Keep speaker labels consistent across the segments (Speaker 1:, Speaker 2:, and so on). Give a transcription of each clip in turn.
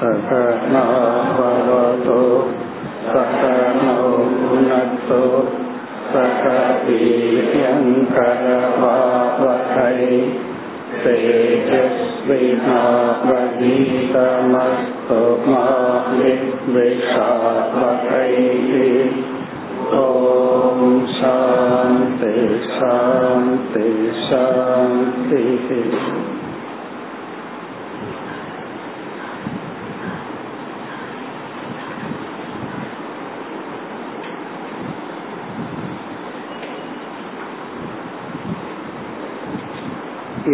Speaker 1: सकनो भवतु सकनो भुनक्तु सक वीर्यङ्करवावहै तेजस्विनावधीतमस्तु मा विद्विषावहैः ॐ शान्ति शान्ति शान्तिः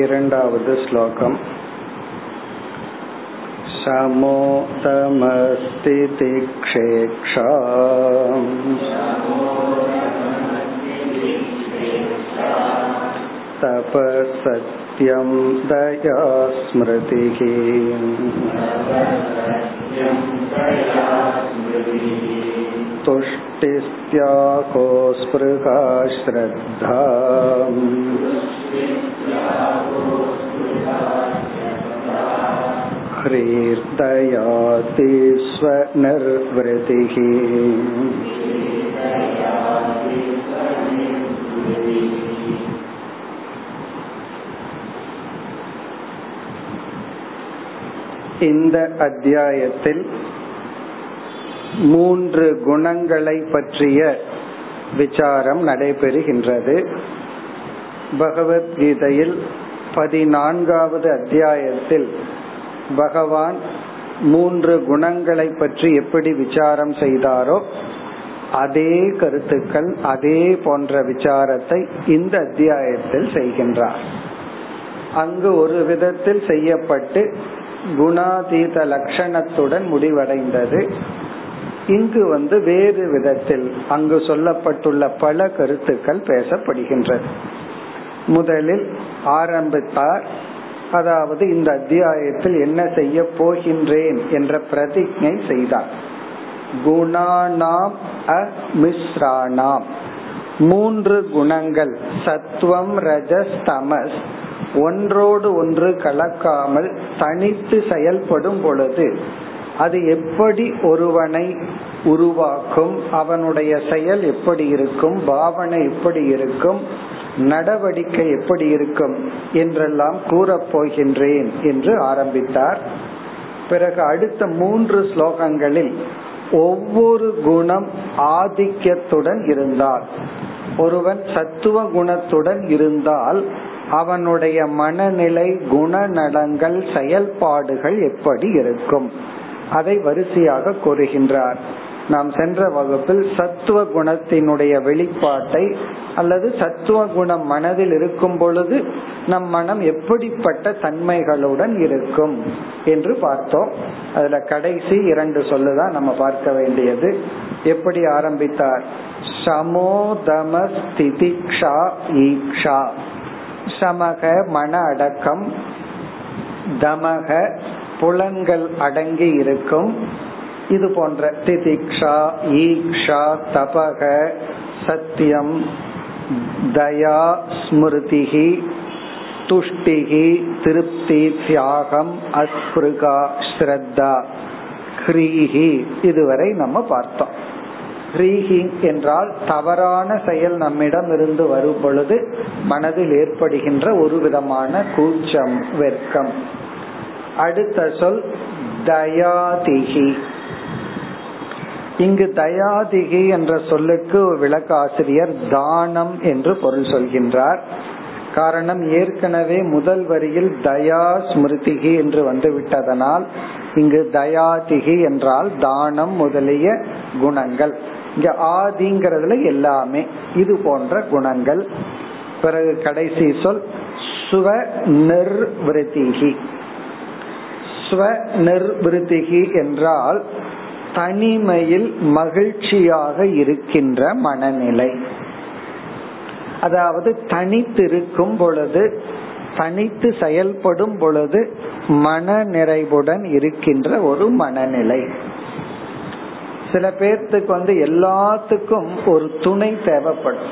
Speaker 1: இரண்டாவது ஸ்லோகம் शमोदमस्तितिक्षेक्षा तपसत्यं दया स्मृतिः तुष्टिस्त्याको स्पृहा श्रद्धा ह्रीर्दयाति स्वनिर्वृतिः இந்த அத்தியாயத்தில் மூன்று குணங்களை பற்றிய விசாரம் நடைபெறுகின்றது பகவத்கீதையில் பதினான்காவது அத்தியாயத்தில் பகவான் மூன்று குணங்களை பற்றி எப்படி விசாரம் செய்தாரோ அதே கருத்துக்கள் அதே போன்ற விசாரத்தை இந்த அத்தியாயத்தில் செய்கின்றார். அங்கு ஒரு விதத்தில் செய்யப்பட்டு குணாதீத லட்சணத்துடன் முடிவடைந்தது. இங்கு வந்து வேறு விதத்தில் அங்கு சொல்லப்பட்டுள்ள பல கருத்துக்கள் பேசப்படுகின்றது. முதலில் ஆரம்பித்தார். அதாவது இந்த அத்தியாயத்தில் என்ன செய்ய போகின்றேன் என்ற பிரதிஜை செய்தார். குணானாம் அமிஸ்ராணாம் மூன்று குணங்கள் சத்துவம் ரஜஸ் தமஸ். ஒன்றோடு ஒன்று கலக்காமல் தனித்து செயல்படும் பொழுது அது எப்படி ஒருவனை உருவாக்கும் அவனுடைய செயல் எப்படி இருக்கும் பாவனை எப்படி இருக்கும் நடவடிக்கை எப்படி இருக்கும் என்றெல்லாம் கூறப் போகின்றேன் என்று ஆரம்பித்தார். பிறகு அடுத்த மூன்று ஸ்லோகங்களில் ஒவ்வொரு குணம் ஆதிக்கத்துடன் இருந்தால் ஒருவன் சத்துவ குணத்துடன் இருந்தால் அவனுடைய மனநிலை குணநலங்கள் செயல்பாடுகள் எப்படி இருக்கும்? அதை வரிசையாக கூறுகின்றார். நாம் சென்ற வகுப்பில் சத்துவ குணத்தினுடைய வெளிப்பாட்டை அல்லது சத்துவ குணம் மனதில் இருக்கும் பொழுது நம் மனம் எப்படிப்பட்ட தன்மைகளுடன் இருக்கும் என்று பார்த்தோம். அதுல கடைசி இரண்டு சொல்லுதான் நம்ம பார்க்க வேண்டியது. எப்படி ஆரம்பித்தார்? சமோதம ஸ்திதிக்ஷா ஈக்ஷா. சமக மன அடக்கம் தமக புலன்கள் அடங்கி இருக்கும். இது போன்ற திதிக்ஷா ஈக்ஷா தபக சத்தியம் தயா ஸ்மிருதிகி துஷ்டிகி திருப்தி தியாகம் அஸ்பிருகா ஸ்ரத்தா ஹ்ரீஹி. இதுவரை நம்ம பார்த்தோம். ஹ்ரீஹி என்றால் தவறான செயல் நம்மிடம் இருந்து வரும் பொழுது மனதில் ஏற்படுகின்ற ஒரு விதமான கூச்சம் வெர்க்கம் அடுத்த சொல் தயாதிகி இங்கு தயாதிகி என்ற சொல்லுக்கு விளக்காசிரியர் தானம் என்று பொருள் சொல்கின்றார். காரணம் ஏற்கனவே முதல் வரியில் தயா ஸ்மிருதிகி என்று வந்துவிட்டதனால் இங்கு தயாதிகி என்றால் தானம் முதலிய குணங்கள். இங்க ஆதிங்கிறதுல எல்லாமே இது போன்ற குணங்கள். பிறகு கடைசி சொல் சுவ நிர்வதிகி ஸ்வ நிர்வதிகி என்றால் தனிமையில் மகிழ்ச்சியாக இருக்கின்ற மனநிலை. அதாவது தனித்திருக்கும் பொழுது தனித்து செயல்படும் பொழுது மன நிறைவுடன் இருக்கின்ற ஒரு மனநிலை. சில பேர்த்துக்கு வந்து எல்லாத்துக்கும் ஒரு துணை தேவைப்படும்.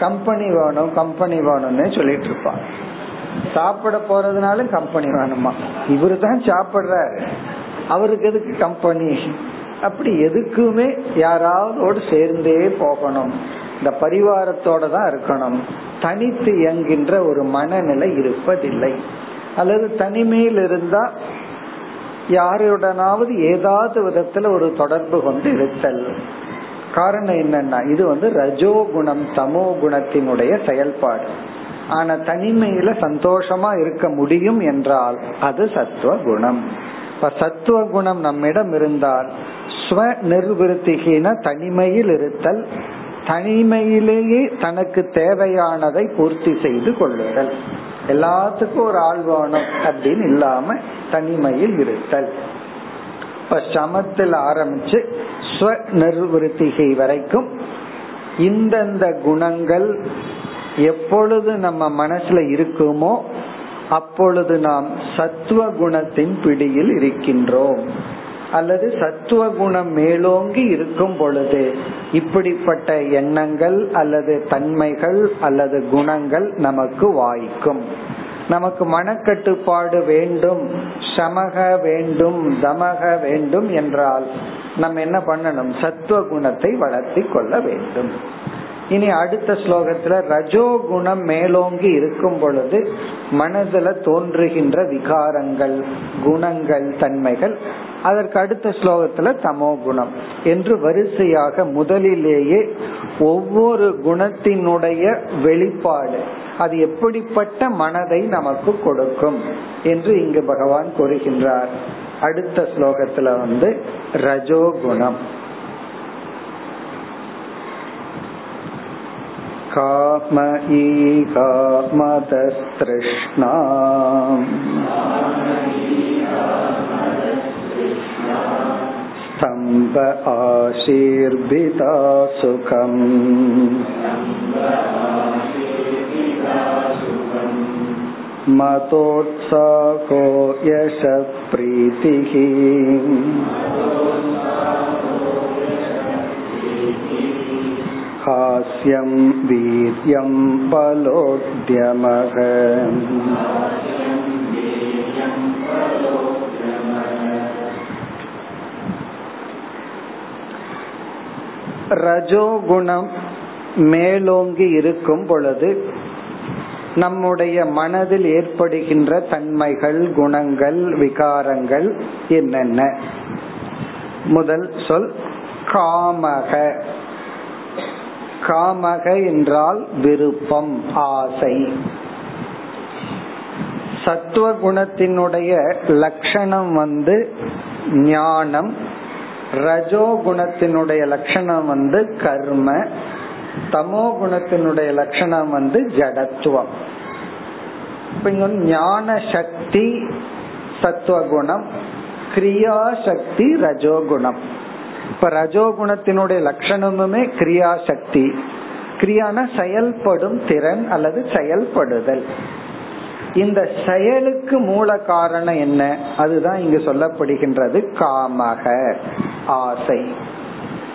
Speaker 1: கம்பெனி வேணும் கம்பெனி வேணும்னு சொல்லிட்டு இருப்பாங்க. சாப்பிட போறதுனாலும் கம்பெனி வேணுமா? இவரு தான் சாப்பிடுறாரு. அவருக்கு எதுக்கு கம்பெனி? அப்படி எதுக்குமே யாராவதோடு சேர்ந்தே போகணும். இந்த பரிவாரத்தோட தான் இருக்கணும். தனித்து இயங்குகின்ற ஒரு மனநிலை இருப்பதில்லை. அல்லது தனிமையில் இருந்தா யாருடனாவது ஏதாவது விதத்துல ஒரு தொடர்பு கொண்டு இருத்தல். காரணம் என்னன்னா இது வந்து ரஜோ குணம் தமோ குணத்தினுடைய செயல்பாடு. ஆனா தனிமையில சந்தோஷமா இருக்க முடியும் என்றால் அது சத்துவ குணம். இப்ப சத்துவ குணம் நம்மிடம் இருந்தால் ஸ்வ நிர்வൃத்திகின தனிமையில் இருத்தல் தனிமையிலேயே தனக்கு தேவையானதை பூர்த்தி செய்து கொள்ளுதல். எல்லாத்துக்கும் ஒரு ஆள் வேணும் அப்படின்னு இல்லாம தனிமையில் இருத்தல். இப்ப சமத்தில் ஆரம்பிச்சு ஸ்வ நிர்வൃத்திகை வரைக்கும் இந்தந்த குணங்கள் எப்பொழுது நம்ம மனசுல இருக்குமோ அப்பொழுது நாம் சத்துவ குணத்தின் பிடியில் இருக்கின்றோம். அல்லது சத்துவ குணம் மேலோங்கி இருக்கும் பொழுது இப்படிப்பட்ட எண்ணங்கள் அல்லது தன்மைகள் அல்லது குணங்கள் நமக்கு வாய்க்கும். நமக்கு மனக்கட்டுப்பாடு வேண்டும் சமக வேண்டும் தமக வேண்டும் என்றால் நம்ம என்ன பண்ணணும்? சத்துவ குணத்தை வளர்த்தி கொள்ள வேண்டும். இனி அடுத்த ஸ்லோகத்துல ரஜோ குணம் மேலோங்கி இருக்கும் பொழுது மனதுல தோன்றுகின்ற விகாரங்கள் குணங்கள் தன்மைகள் அதற்கு அடுத்த ஸ்லோகத்துல தமோ குணம் என்று வரிசையாக முதலிலேயே ஒவ்வொரு குணத்தினுடைய வெளிப்பாடு அது எப்படிப்பட்ட மனதை நமக்கு கொடுக்கும் என்று இங்கு பகவான் கூறுகின்றார் அடுத்த ஸ்லோகத்துல வந்து ரஜோ குணம் काम ईगा मदस्तृष्णा स्तम्भ आशीर्भिता सुखम् मतोत्साहो यशप्रीतिः हास्यं वीर्यं बलोद्यमः ரஜோகுணம் மேலோங்கி இருக்கும் பொழுது நம்முடைய மனதில் ஏற்படுகின்ற தன்மைகள் குணங்கள் விகாரங்கள் என்னென்ன? முதல் சொல் காமக. காமக என்றால் விருப்பம் ஆசை. சத்துவ குணத்தினுடைய லட்சணம் வந்து ஞானம் ரஜோ குணத்தினுடைய லட்சணம் வந்து கர்ம தமோ குணத்தினுடைய லட்சணம் வந்து ஜடத்துவம். ஞான சக்தி சத்துவ குணம் கிரியா சக்தி ரஜோகுணம். இப்ப ரஜோகுணத்தினுடைய லட்சணமுமே கிரியா சக்தி கிரியான செயல்படும் திறன் அல்லது செயல்படுதல். இந்த செயலுக்கு மூல காரணம் என்ன? அதுதான் இங்கு சொல்லப்படுகின்றது காமக ஆசை.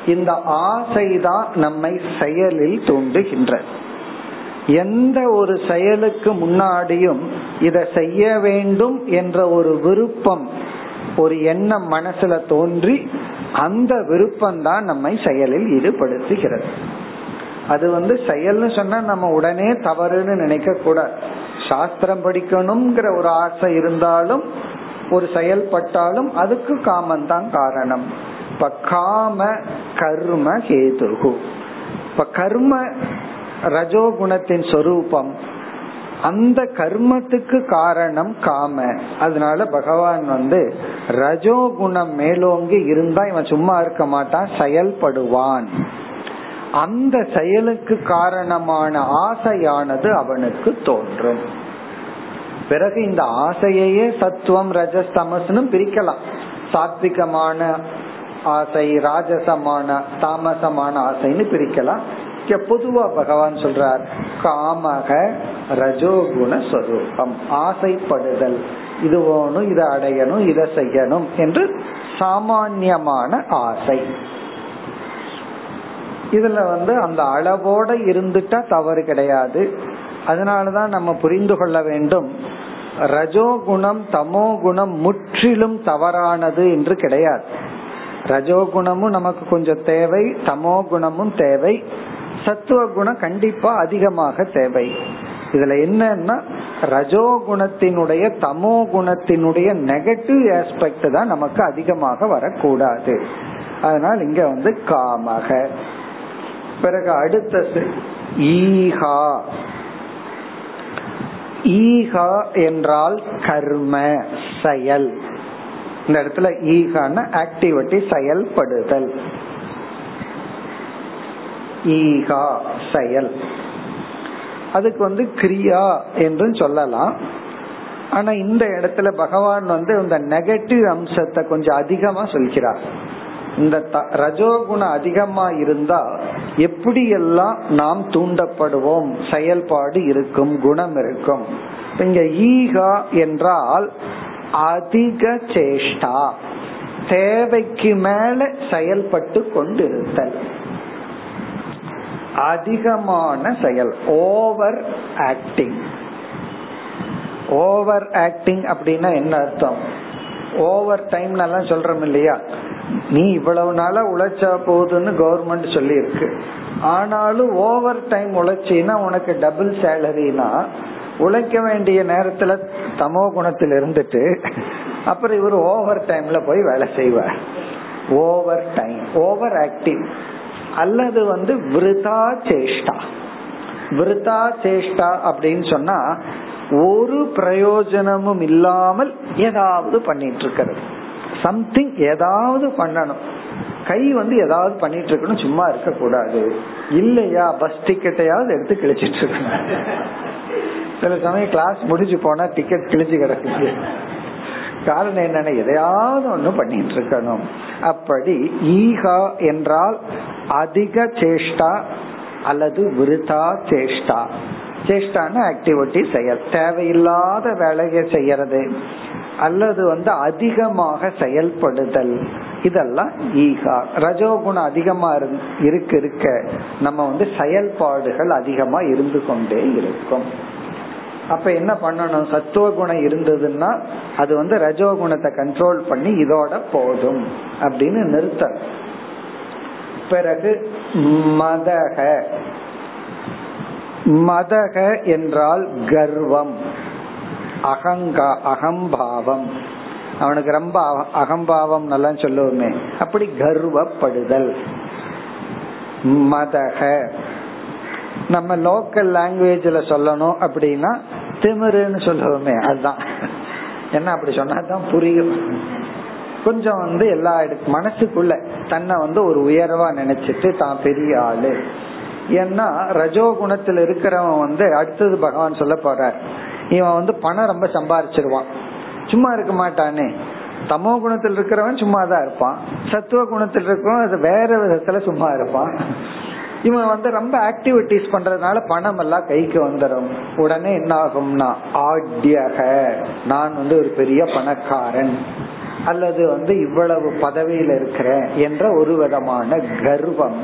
Speaker 1: இந்த ஆசை தான் நம்மை செயலில் தூண்டுகின்றது எந்த ஒரு செயலுக்கு முன்னாடியும் இதை செய்ய வேண்டும் என்ற ஒரு விருப்பம் ஒரு எண்ணம் மனசுல தோன்றி அந்த விருப்பம் தான் நம்மை செயலில் ஈடுபடுத்துகிறது. அது வந்து செயல்னு சொன்னா நம்ம உடனே தவறுன்னு நினைக்க கூடாது சாஸ்திரம் படிக்கணுங்கிற ஒரு ஆசை இருந்தாலும் ஒரு செயல்பட்டாலும் அதுக்கு காமன் தான் காரணம். இப்ப காம கர்ம கேதுகு இப்ப கர்ம ரஜோகுணத்தின் சொரூபம். அந்த கர்மத்துக்கு காரணம் காம. அதனால பகவான் வந்து ரஜோகுணம் மேலோங்கி இருந்தா இவன் சும்மா இருக்க மாட்டான் செயல்படுவான். அந்த செயலுக்கு காரணமான ஆசையானது அவனுக்கு தோன்றும். பிறகு இந்த ஆசையையே சத்துவம் ரஜஸ் தமஸ்னு பிரிக்கலாம். சாத்விகமான ஆசை ராஜசமான தாமசமான ஆசைன்னு பிரிக்கலாம். பொதுவா பகவான் சொல்றார் காமக ரஜோகுண சொரூபம் ஆசைப்படுதல். இது வேணும் இதை அடையணும் இதை செய்யணும் என்று சாமான்யமான ஆசை. இதுல வந்து அந்த அளவோட இருந்துட்டா தவறு கிடையாது. அதனாலதான் நம்ம புரிந்து கொள்ள வேண்டும். ரஜோகுணம் தமோ குணம் முற்றிலும் தவறானது என்று கிடையாது. ரஜோகுணமும் நமக்கு கொஞ்சம் தேவை தமோ குணமும் தேவை. சத்துவ குணம் கண்டிப்பா அதிகமாக தேவை. இதுல என்னன்னா ரஜோகுணத்தினுடைய தமோ குணத்தினுடைய நெகட்டிவ் ஆஸ்பெக்ட் தான் நமக்கு அதிகமாக வரக்கூடாது. அதனால் இங்க வந்து காமக. பிறகு அடுத்தது ஈகா ஈகா என்றால் கர்ம செயல். இந்த இடத்துல ஈகான ஆக்டிவிட்டி செயல்படுதல். ஈகா செயல். அதுக்கு வந்து கிரியா என்று சொல்லலாம். ஆனா இந்த இடத்துல பகவான் வந்து இந்த நெகட்டிவ் அம்சத்தை கொஞ்சம் அதிகமா சொல்கிறார். இந்த ரஜோகுணம் அதிகமா இருந்தா எப்படி எல்லாம் நாம் தூண்டப்படுவோம்? செயல்பாடு இருக்கும் குணம் இருக்கும். இங்க ஈகா என்றால் அதிக சேஷ்டா தேவைக்கு மேல செயல்பட்டு கொண்டிருத்தல். அதிகமான செயல் ஓவர் ஆக்டிங் ஓவர் ஆக்டிங் அப்படின்னா என்ன அர்த்தம்? ஓவர் டைம் எல்லாம் சொல்றோம் இல்லையா? நீ இவ்வளவு நாளா உழைச்சா போதுன்னு கவர்மெண்ட் சொல்லி இருக்கு ஆனாலும் ஓவர் டைம் உழைச்சின்னா உனக்கு டபுள் சேலரினா உழைக்க வேண்டிய நேரத்துல தமோ குணத்தில் இருந்துட்டு அப்புறம் இவர் ஓவர் டைம்ல போய் வேலை செய்வார். ஓவர் டைம் ஓவர் ஆக்டிவ் அல்லது வந்து விருதா சேஷ்டா விருதா சேஷ்டா அப்படின்னு சொன்னா ஒரு பிரயோஜனமும் இல்லாமல் ஏதாவது பண்ணிட்டு இருக்கிறது. சம்திங் ஏதாவது பண்ணணும். கை வந்து ஏதாவது பண்ணிட்டு இருக்கணும் சும்மா இருக்க கூடாது இல்லையா பஸ் டிக்கெட்டையாவது எடுத்து கிழிச்சிட்டு இருக்கணும் சில சமயம் கிளாஸ் முடிஞ்சு போனா டிக்கெட் கிழிச்சு கிடக்குது. காரணம் என்னன்னா எதையாவது ஒண்ணு பண்ணிட்டு இருக்கணும் அப்படி ஈகா என்றால் அதிக சேஷ்டா அல்லது விருதா சேஷ்டா. சேஷ்டான ஆக்டிவிட்டி செயல். தேவையில்லாத வேலையை செய்யறது. அல்லது வந்து அதிகமாக செயல்படுதல். இதெல்லாம் ஈகா. ரஜோகுணம் அதிகமா இருக்க இருக்க நம்ம வந்து செயல்பாடுகள் அதிகமா இருந்து கொண்டே இருக்கும். அப்ப என்ன பண்ணணும்? சத்துவ குணம் இருந்ததுன்னா அது வந்து ரஜோகுணத்தை கண்ட்ரோல் பண்ணி இதோட போதும் அப்படின்னு நிறுத்த பிறகு மதக. மதக என்றால் கர்வம். அகங்கா அகம்பாவம். அவனுக்கு ரொம்ப அகம்பாவம் நல்லா சொல்லுவோமே. அப்படி கர்வப்படுதல். மதக. நம்ம லோக்கல் லாங்குவேஜ்ல சொல்லணும் அப்படின்னா திமிருன்னு சொல்லுவோமே அதுதான். என்ன அப்படி சொன்னா தான் புரியும். கொஞ்சம் வந்து எல்லா மனசுக்குள்ள தன்னை வந்து ஒரு உயர்வா நினைச்சிட்டு தான் பெரிய ஆளு. ஏன்னா ரஜோ குணத்துல இருக்கிறவன் வந்து அடுத்தது பகவான் சொல்ல போறார். இவன் வந்து பணம் ரொம்ப சம்பாரிச்சிருவான். சும்மா இருக்க மாட்டானே. தமோ குணத்தில் இருக்கிறவன் சும்மா தான் இருப்பான். சத்துவ குணத்தில் இருக்கிறவன் அது வேற விதத்துல சும்மா இருப்பான். இவன் வந்து ரொம்ப ஆக்டிவிட்டிஸ் பண்றதுனால பணம் எல்லாம் கைக்கு வந்துடும் உடனே என்ன ஆகும்னா ஆட்யக நான் வந்து ஒரு பெரிய பணக்காரன். அல்லது வந்து இவ்வளவு பதவியில இருக்கிறேன் என்ற ஒரு விதமான கர்வம்.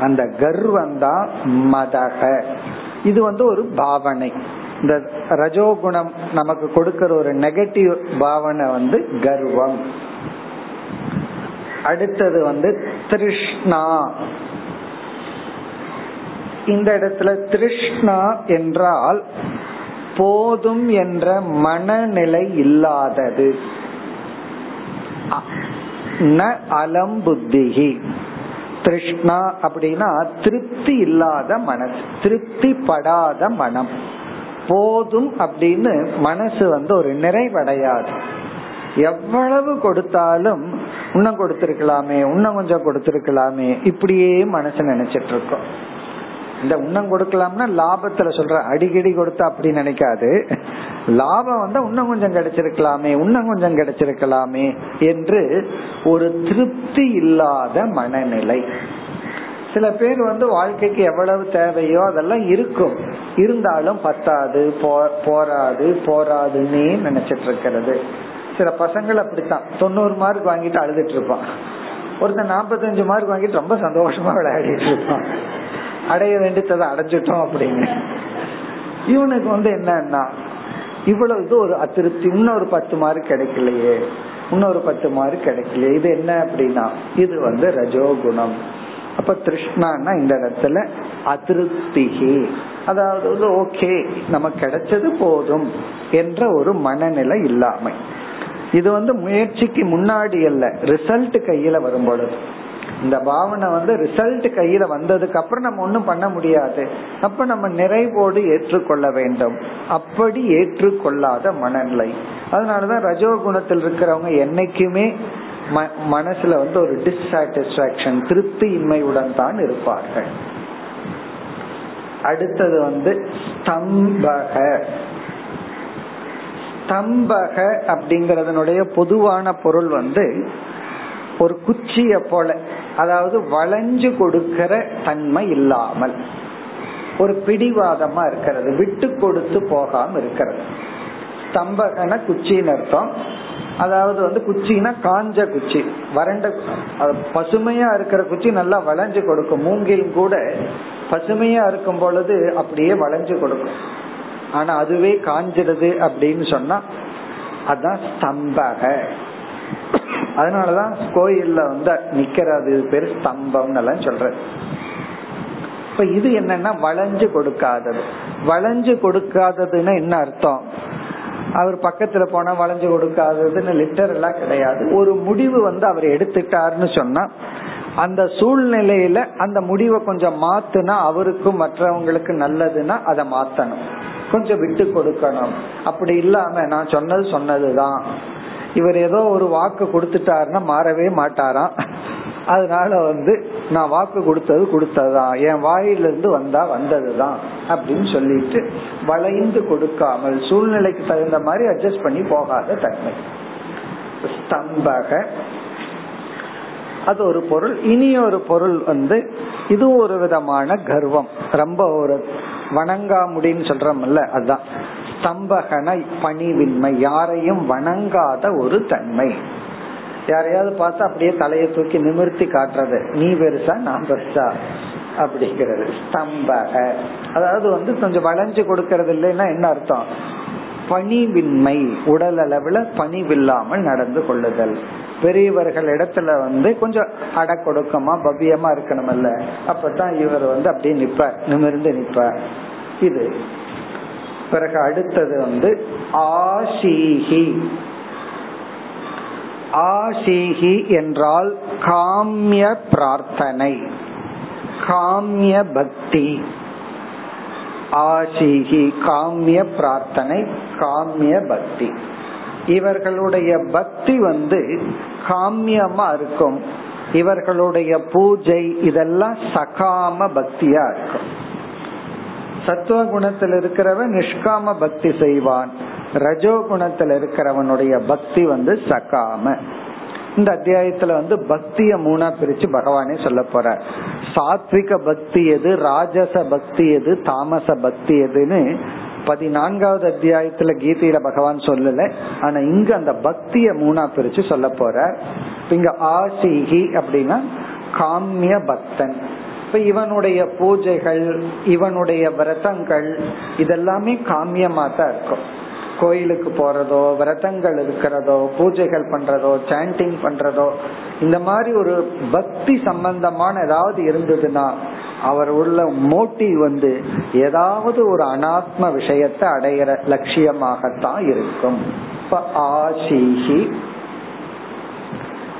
Speaker 1: அந்த கர்வம் தான் மதக. இது வந்து ஒரு பாவனை. இந்த ரஜோகுணம் நமக்கு கொடுக்கிற ஒரு நெகட்டிவ் பாவனை வந்து கர்வம். அடுத்தது வந்து திருஷ்ணா. இந்த இடத்துல திருஷ்ணா என்றால் போதும் என்ற மனநிலை இல்லாதது. ந அலம் புத்திகி திருஷ்ணா அப்படின்னா திருப்தி இல்லாத மனசு திருப்தி படாத மனம். போதும் அப்படின்னு மனசு வந்து ஒரு நிறைவடையாது. எவ்வளவு கொடுத்தாலும் இன்னும் கொடுத்திருக்கலாமே இன்னும் கொஞ்சம் கொடுத்திருக்கலாமே இப்படியே மனசு நினைச்சிட்டு இருக்கோம் இந்த உன்னம் கொடுக்கலாம்னா லாபத்துல சொல்ற அடிக்கடி கொடுத்தா அப்படி நினைக்காது. லாபம் வந்து இன்னும் கொஞ்சம் கிடைச்சிருக்கலாமே இன்னும் கொஞ்சம் கிடைச்சிருக்கலாமே என்று ஒரு திருப்தி இல்லாத மனநிலை. சில பேர் வந்து வாழ்க்கைக்கு எவ்வளவு தேவையோ அதெல்லாம் இருக்கும். இருந்தாலும் பத்தாது போராது போராதுன்னே நினைச்சிட்டு இருக்கிறது. சில பசங்கள் அப்படித்தான். தொண்ணூறு மார்க் வாங்கிட்டு அழுதுட்டு இருப்பான். ஒருத்தன் நாற்பத்தஞ்சு மார்க் வாங்கிட்டு ரொம்ப சந்தோஷமா விளையாடிட்டு இருப்பான். அடைய வேண்டியதை அடைஞ்சிட்டோம் அப்படின்னு. இவனுக்கு வந்து என்னன்னா இவ்வளவு இது ஒரு அதிருப்தி. இன்னொரு பத்து மார்க் கிடைக்கலையே. இன்னொரு பத்து மார்க் கிடைக்கலையே. இது என்ன அப்படின்னா இது வந்து ரஜோகுணம். அப்ப திருஷ்ணான்னா இந்த இடத்துல அதிருப்திகி. அதாவது ஓகே நமக்கு கிடைச்சது போதும் என்ற ஒரு மனநிலை இல்லாமை. இது வந்து முயற்சிக்கு முன்னாடி அல்ல ரிசல்ட் கையில வரும் பொழுது இந்த பாவனை வந்து ரிசல்ட் கையில வந்ததுக்கு அப்புறம் நம்ம ஒன்றும் பண்ண முடியாது. அப்ப நம்ம நிறைவோடு ஏற்றுக்கொள்ள வேண்டும். அப்படி ஏற்றுக்கொள்ளாத மனநிலை. அதனாலதான் ரஜோகுணத்தில் இருக்கிறவங்க என்னைக்குமே மனசுல வந்து ஒரு டிஸ்சாட்டிஸ்பாக்சன் திருப்தி இன்மையுடன் தான் இருப்பார்கள். அடுத்தது வந்து ஸ்தம்பக. ஸ்தம்பக அப்படிங்கறதனுடைய பொதுவான பொருள் வந்து ஒரு குச்சிய போல அதாவது வளைஞ்சு கொடுக்கிற தன்மை இல்லாமல் ஒரு பிடிவாதமா இருக்கிறது விட்டு கொடுத்து போகாம இருக்கிறது. ஸ்தம்பகன குச்சின்னு அர்த்தம். அதாவது வந்து குச்சினா காஞ்ச குச்சி வறண்ட பசுமையா இருக்கிற குச்சி நல்லா வளைஞ்சு கொடுக்கும். மூங்கில் கூட பசுமையா இருக்கும் பொழுது அப்படியே வளைஞ்சு கொடுக்கும். ஆனா அதுவே காஞ்சிடுது அப்படின்னு சொன்னா அதான் ஸ்தம்பக. அதனாலதான் கோயில்ல வந்து நிக்கிறது பேரு ஸ்தம்பம் எல்லாம் சொல்றது இப்ப இது என்னன்னா வளைஞ்சு கொடுக்காதது. வளைஞ்சு கொடுக்காததுன்னு என்ன அர்த்தம்? அவர் பக்கத்துல போனா வளைஞ்சு கொடுக்காததுன்னு லிட்டர் எல்லாம் கிடையாது. ஒரு முடிவு வந்து அவர் எடுத்துட்டாருன்னு சொன்னா அந்த சூழ்நிலையில அந்த முடிவை கொஞ்சம் மாத்துனா அவருக்கும் மற்றவங்களுக்கு நல்லதுன்னா அதை மாத்தணும். கொஞ்சம் விட்டு கொடுக்கணும். அப்படி இல்லாம நான் சொன்னது சொன்னதுதான். இவர் ஏதோ ஒரு வாக்கு கொடுத்துட்டாருன்னா மாறவே மாட்டாராம். அதனால வந்து நான் வாக்கு கொடுத்தது கொடுத்ததுதான். என் வாயிலிருந்து வந்தா வந்ததுதான் அப்படின்னு சொல்லிட்டு வளைந்து கொடுக்காமல் சூழ்நிலைக்கு தகுந்த மாதிரி அட்ஜஸ்ட் பண்ணி போகாத தன்மை. ஸ்தம்பக. அது ஒரு பொருள். இனி ஒரு பொருள் வந்து இது ஒரு விதமான கர்வம். ரொம்ப ஒரு வணங்காமுடின்னு சொல்றோம்ல அதுதான். ஸ்தம்பகன பணிவின்மை யாரையும் வணங்காத ஒரு தன்மை. யாரையாவது பார்த்து அப்படியே தலையை தூக்கி நிமிர்த்தி காட்டுறது. நீ பெருசா நான் பெருசா அப்படிங்கிறது. ஸ்தம்பக. அதாவது வந்து கொஞ்சம் வளைஞ்சு கொடுக்கறது இல்லைன்னா என்ன அர்த்தம்? பணிவின்மை உடல் அளவுல பணிவில்லாமல் நடந்து கொள்ளுதல். பெரியவர்கள் இடத்துல வந்து கொஞ்சம் அடக்கொடுக்கமா பவ்யமா இருக்கணும்ல அப்பதான் இவர் வந்து அப்படியே நிப்பார் நிமிர்ந்து நிப்பார். இது. பிறகு அடுத்தது வந்து ஆஷீஹி. ஆசீகி என்றால் காமிய பிரார்த்தனை. காமிய பக்தி. ஆசீகி காமிய பிரார்த்தனை காமிய பக்தி. இவர்களுடைய பக்தி வந்து காமியமா இருக்கும். இவர்களுடைய பூஜை இதெல்லாம் சகாம பக்தியா இருக்கும். சத்துவ குணத்தில் இருக்கிறவன் நிஷ்காம பக்தி செய்வான். ரஜோ குணத்தில் இருக்கிறவனுடைய பக்தி வந்து சகாம. இந்த அத்தியாயத்துல வந்து பக்திய மூணா பிரிச்சு பகவானே சொல்ல போற சாத்விக பக்தி எது ராஜச பக்தி எது தாமச பக்தி எதுன்னு பதினான்காவது அத்தியாயத்துல கீதையில பகவான் சொல்லல. ஆனா இங்க அந்த பக்திய மூணா பிரிச்சு சொல்ல போற இங்க ஆசிகி அப்படின்னா காமிய பக்தன். இப்ப இவனுடைய பூஜைகள் இவனுடைய விரதங்கள் இதெல்லாமே காமியமா தான் இருக்கும். கோயிலுக்கு போறதோ விரதங்கள் இருக்கிறதோ பூஜைகள் பண்றதோ சாண்டிங் பண்றதோ இந்த மாதிரி ஒரு பக்தி சம்பந்தமான ஏதாவது இருந்ததுன்னா அவர் உள்ள மோட்டிவ் வந்து ஏதாவது ஒரு அனாத்ம விஷயத்தை அடையிற லட்சியமாகத்தான் இருக்கும். இப்ப ஆசிஹி.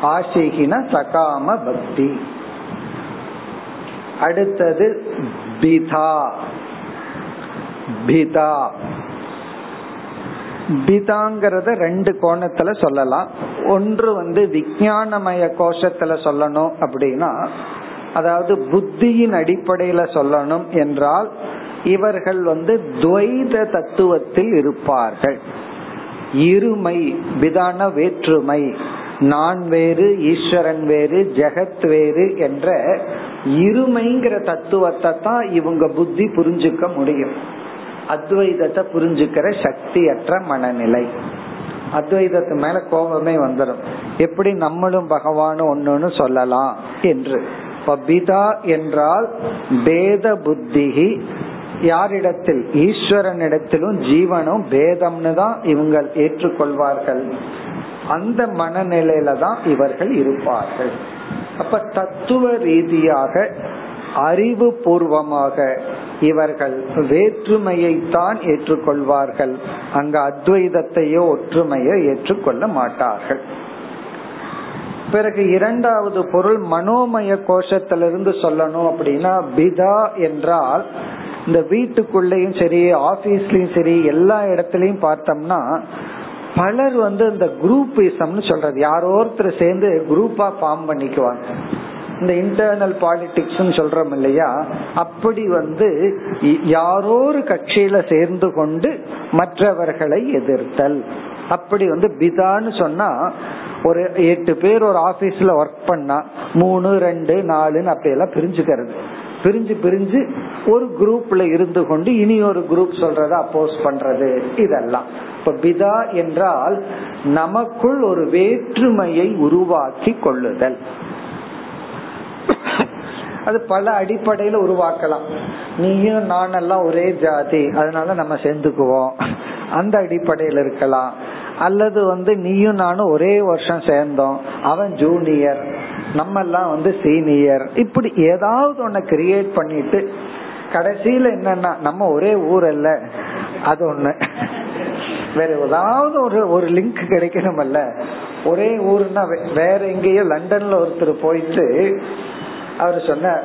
Speaker 1: ஆசிஹின சகாம பக்தி. அடுத்தது பிதா. பிதா. பிதாங்கிறத ரெண்டு கோணத்துல சொல்லலாம். ஒன்று வந்து விஜயானமய கோஷத்துல சொல்லணும் அப்படின்னா அதாவது புத்தியின் அடிப்படையில சொல்லணும் என்றால் இவர்கள் வந்து துவைத தத்துவத்தில் இருப்பார்கள். இருமை விதான வேற்றுமை நான் வேறு ஈஸ்வரன் வேறு ஜெகத் வேறு என்ற இருமைங்கிற தத்துவத்தை தான் இவங்க புத்தி புரிஞ்சுக்க முடியும். அத்வைதத்தை புரிஞ்சுக்கிற சக்தியற்ற மனநிலை. அத்வைதத்து மேல கோபமே வந்துடும் எப்படி நம்மளும் பகவானும் ஒண்ணுன்னு சொல்லலாம் என்று. பிதா என்றால் பேத புத்திகி யாரிடத்தில்? ஈஸ்வரனிடத்திலும் ஜீவனும் பேதம்னு தான் இவங்கள் ஏற்றுக்கொள்வார்கள். அந்த மனநிலையில தான் இவர்கள் இருப்பார்கள். அப்ப தத்துவ ரீதியாக அறிவு பூர்வமாக இவர்கள் வேற்றுமையை தான் ஏற்றுக்கொள்வார்கள். அங்கு அத்வைதத்தையோ ஒற்றுமையோ ஏற்றுக்கொள்ள மாட்டார்கள். பிறகு இரண்டாவது பொருள் மனோமய கோஷத்திலிருந்து சொல்லணும் அப்படின்னா பிதா என்றால் இந்த வீட்டுக்குள்ளேயும் சரி ஆபீஸ்லயும் சரி எல்லா இடத்துலயும் பார்த்தோம்னா பலர் வந்து இந்த குரூப்பிசம்னு சொல்றது. யாரோ ஒருத்தர் சேர்ந்து குரூப்பா ஃபார்ம் பண்ணிக்குவாங்க. இந்த இன்டர்னல் பாலிடிக்ஸ் சொல்றோம் இல்லையா? அப்படி வந்து யாரோ ஒரு கட்சியில சேர்ந்து கொண்டு மற்றவர்களை எதிர்த்தல். அப்படி வந்து பிதான்னு சொன்னா ஒரு எட்டு பேர் ஒரு ஆபீஸ்ல ஒர்க் பண்ணா மூணு ரெண்டு நாலுன்னு அப்படியெல்லாம் பிரிஞ்சுக்கிறது. பிரிஞ்சு பிரிஞ்சு ஒரு குரூப்ல இருந்து கொண்டு இனி ஒரு குரூப் சொல்றத அப்போஸ் பண்றது. இதெல்லாம். இப்ப பிதா என்றால் நமக்குள் ஒரு வேற்றுமையை உருவாக்கி கொள்ளுதல். அது பல அடிப்படையில உருவாக்கலாம். நீயும் நானெல்லாம் ஒரே ஜாதி. அதனால நம்ம சேர்ந்துக்குவோம். அந்த அடிப்படையில் இருக்கலாம். அல்லது வந்து நீயும் நானும் ஒரே வருஷம் சேர்ந்தோம். அவன் ஜூனியர் நம்ம எல்லாம் வந்து சீனியர் இப்படி ஏதாவது ஒன்ன கிரியேட் பண்ணிட்டு கடைசியில என்னன்னா நம்ம ஒரே ஊர் அல்ல. அது ஒண்ணு. வேற ஏதாவது ஒரு ஒரு லிங்க் கிடைக்கணும்ல ஒரே ஊர்னா வேற எங்கேயோ லண்டன்ல ஒருத்தர் போயிட்டு அவர் சொன்ன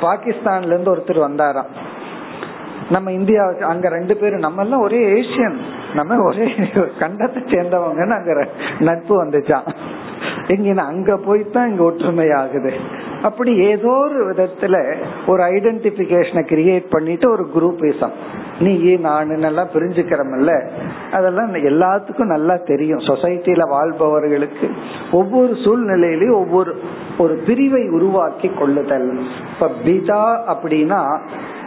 Speaker 1: பாகிஸ்தான்ல இருந்து ஒருத்தர் வந்தாராம். நம்ம இந்தியா அங்க ரெண்டு பேரும் நம்ம எல்லாம் ஒரே ஏசியன் நம்ம ஒரே கண்டத்தை சேர்ந்தவங்கன்னு அங்க நட்பு வந்துச்சான் இங்க அங்க போய்தான் இங்க ஒற்றுமை ஆகுது அப்படி ஏதோ ஒரு விதத்துல ஒரு ஐடென்டிபிகேஷனை கிரியேட் பண்ணிட்டு ஒரு குரூப்பிசம் நீ நானு நல்லா பிரிஞ்சுக்கிறமல்ல அதெல்லாம் எல்லாத்துக்கும் நல்லா தெரியும். சொசைட்டில வாழ்பவர்களுக்கு ஒவ்வொரு சூழ்நிலையிலயும் ஒவ்வொரு ஒரு பிரிவை உருவாக்கி கொள்ளுதல். இப்ப பிதா அப்படின்னா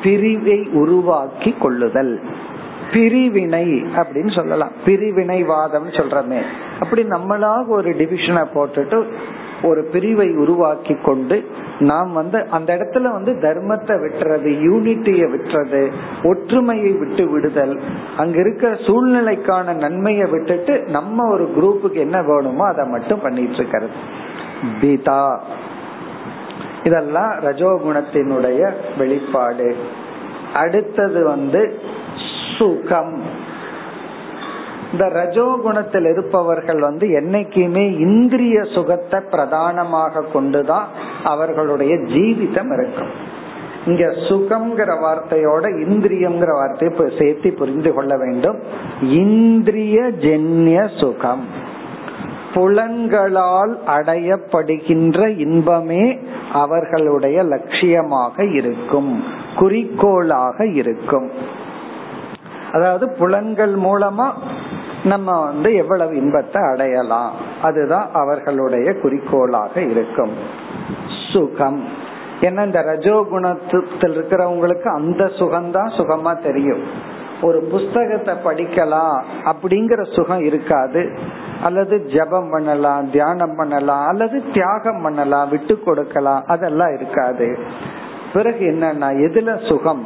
Speaker 1: பிரிவை உருவாக்கி கொள்ளுதல். பிரிவினை அப்படின்னு சொல்லலாம். பிரிவினைவாதம் சொல்றமே. அப்படி நம்மளாக ஒரு டிவிஷனை போட்டுட்டு ஒரு பிரிவை உருவாக்கி கொண்டு நாம் வந்து அந்த இடத்துல வந்து தர்மத்தை விட்டுறது யூனிட்டியை விட்டுறது ஒற்றுமையை விட்டு விடுதல் அங்க இருக்கிற சூழ்நிலைக்கான நன்மையை விட்டுட்டு நம்ம ஒரு குரூப்புக்கு என்ன வேணுமோ அதை மட்டும் பண்ணிட்டு இருக்கிறது. பீதா. இதெல்லாம் ரஜோகுணத்தினுடைய வெளிப்பாடு. அடுத்தது வந்து சுகம். இந்த ரஜோ குணத்தில் இருப்பவர்கள் வந்து என்னைக்குமே இந்திரிய சுகத்தை பிரதானமாக கொண்டுதான் அவர்களுடைய ஜீவிதம் இருக்கும். இங்க சுகம்ங்கிற வார்த்தையோட இந்திரியம்ங்கிற வார்த்தையை சேர்த்து புரிந்து கொள்ள வேண்டும். இந்திரிய ஜென்ய சுகம். புலன்களால் அடையப்படுகின்ற இன்பமே அவர்களுடைய லட்சியமாக இருக்கும். குறிக்கோளாக இருக்கும். அதாவது புலன்கள் மூலமா நம்ம வந்து எவ்வளவு இன்பத்தை அடையலாம். அதுதான் அவர்களுடைய குறிக்கோளாக இருக்கும். சுகம். ஏன்னா இந்த ரஜோகுணத்தில் இருக்கிறவங்களுக்கு அந்த சுகம்தான் சுகமா தெரியும். ஒரு புஸ்தகத்தை படிக்கலாம் அப்படிங்கிற சுகம் இருக்காது. அல்லது ஜபம் பண்ணலாம் தியானம் பண்ணலாம் அல்லது தியாகம் பண்ணலாம் விட்டு கொடுக்கலாம் அதெல்லாம் இருக்காது. பிறகு என்னன்னா எதுல சுகம்?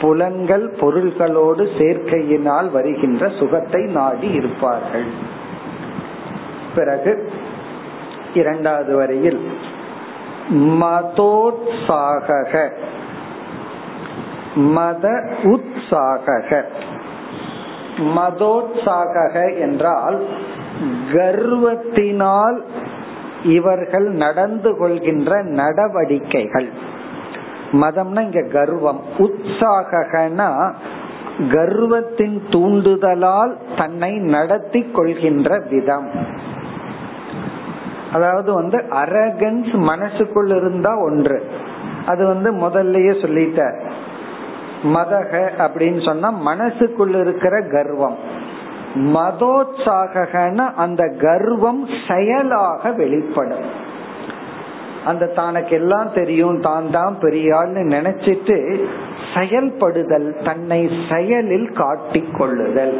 Speaker 1: புலன்கள் பொருள்களோடு சேர்க்கையினால் வருகின்ற சுகத்தை நாடி இருப்பார்கள். பிறகு இரண்டாவது வரையில் மதோத்சாக மத உற்சாக மதோத்சாக என்றால் கர்வத்தினால் இவர்கள் நடந்து கொள்கின்ற நடவடிக்கைகள். மதம்னா இங்க கர்வம். உற்சாகனா கர்வத்தின் தூண்டுதலால் தன்னை நடத்தி கொள்கின்ற விதம். அதாவது வந்து அரகன்ஸ் மனசுக்குள் இருந்தா ஒன்று. அது வந்து முதல்லயே சொல்லிட்ட. மதக அப்படின்னு சொன்னா மனசுக்குள் இருக்கிற கர்வம். மதோத்சாகன அந்த கர்வம் செயலாக வெளிப்படும். அந்த தனக்கு எல்லாம் தெரியும் தான் தான் பெரியாள்னு நினைச்சிட்டு செயல்படுதல் தன்னை செயலில் காட்டிக் கொள்ளுதல்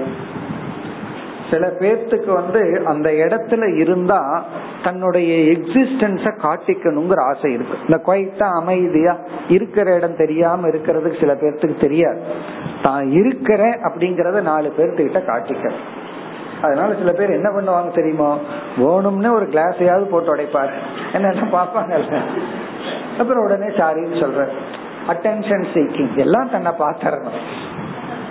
Speaker 1: சில பேர்த்துக்கு வந்து அந்த இடத்துல இருந்தா தன்னுடைய எக்ஸிஸ்டன்ஸ காட்டிக்கணுங்கிற ஆசை இருக்கு. இந்த குவைட்டா அமைதியா இருக்கிற இடம் தெரியாம இருக்கிறதுக்கு சில பேர்த்துக்கு தெரியாது. தான் இருக்கிறேன் அப்படிங்கறத நாலு பேர்த்துக்கிட்ட காட்டிக்கணும். அதனால சில பேர் என்ன பண்ணுவாங்க தெரியுமா? வேணும்னு ஒரு கிளாஸையாவது போட்டு உடைப்பாரு. என்ன பாப்பாங்கல்ல அப்புறம் உடனே சாரின்னு சொல்ற அட்டென்ஷன் சீக்கிங் எல்லாம் தன்னை பாத்துறணும்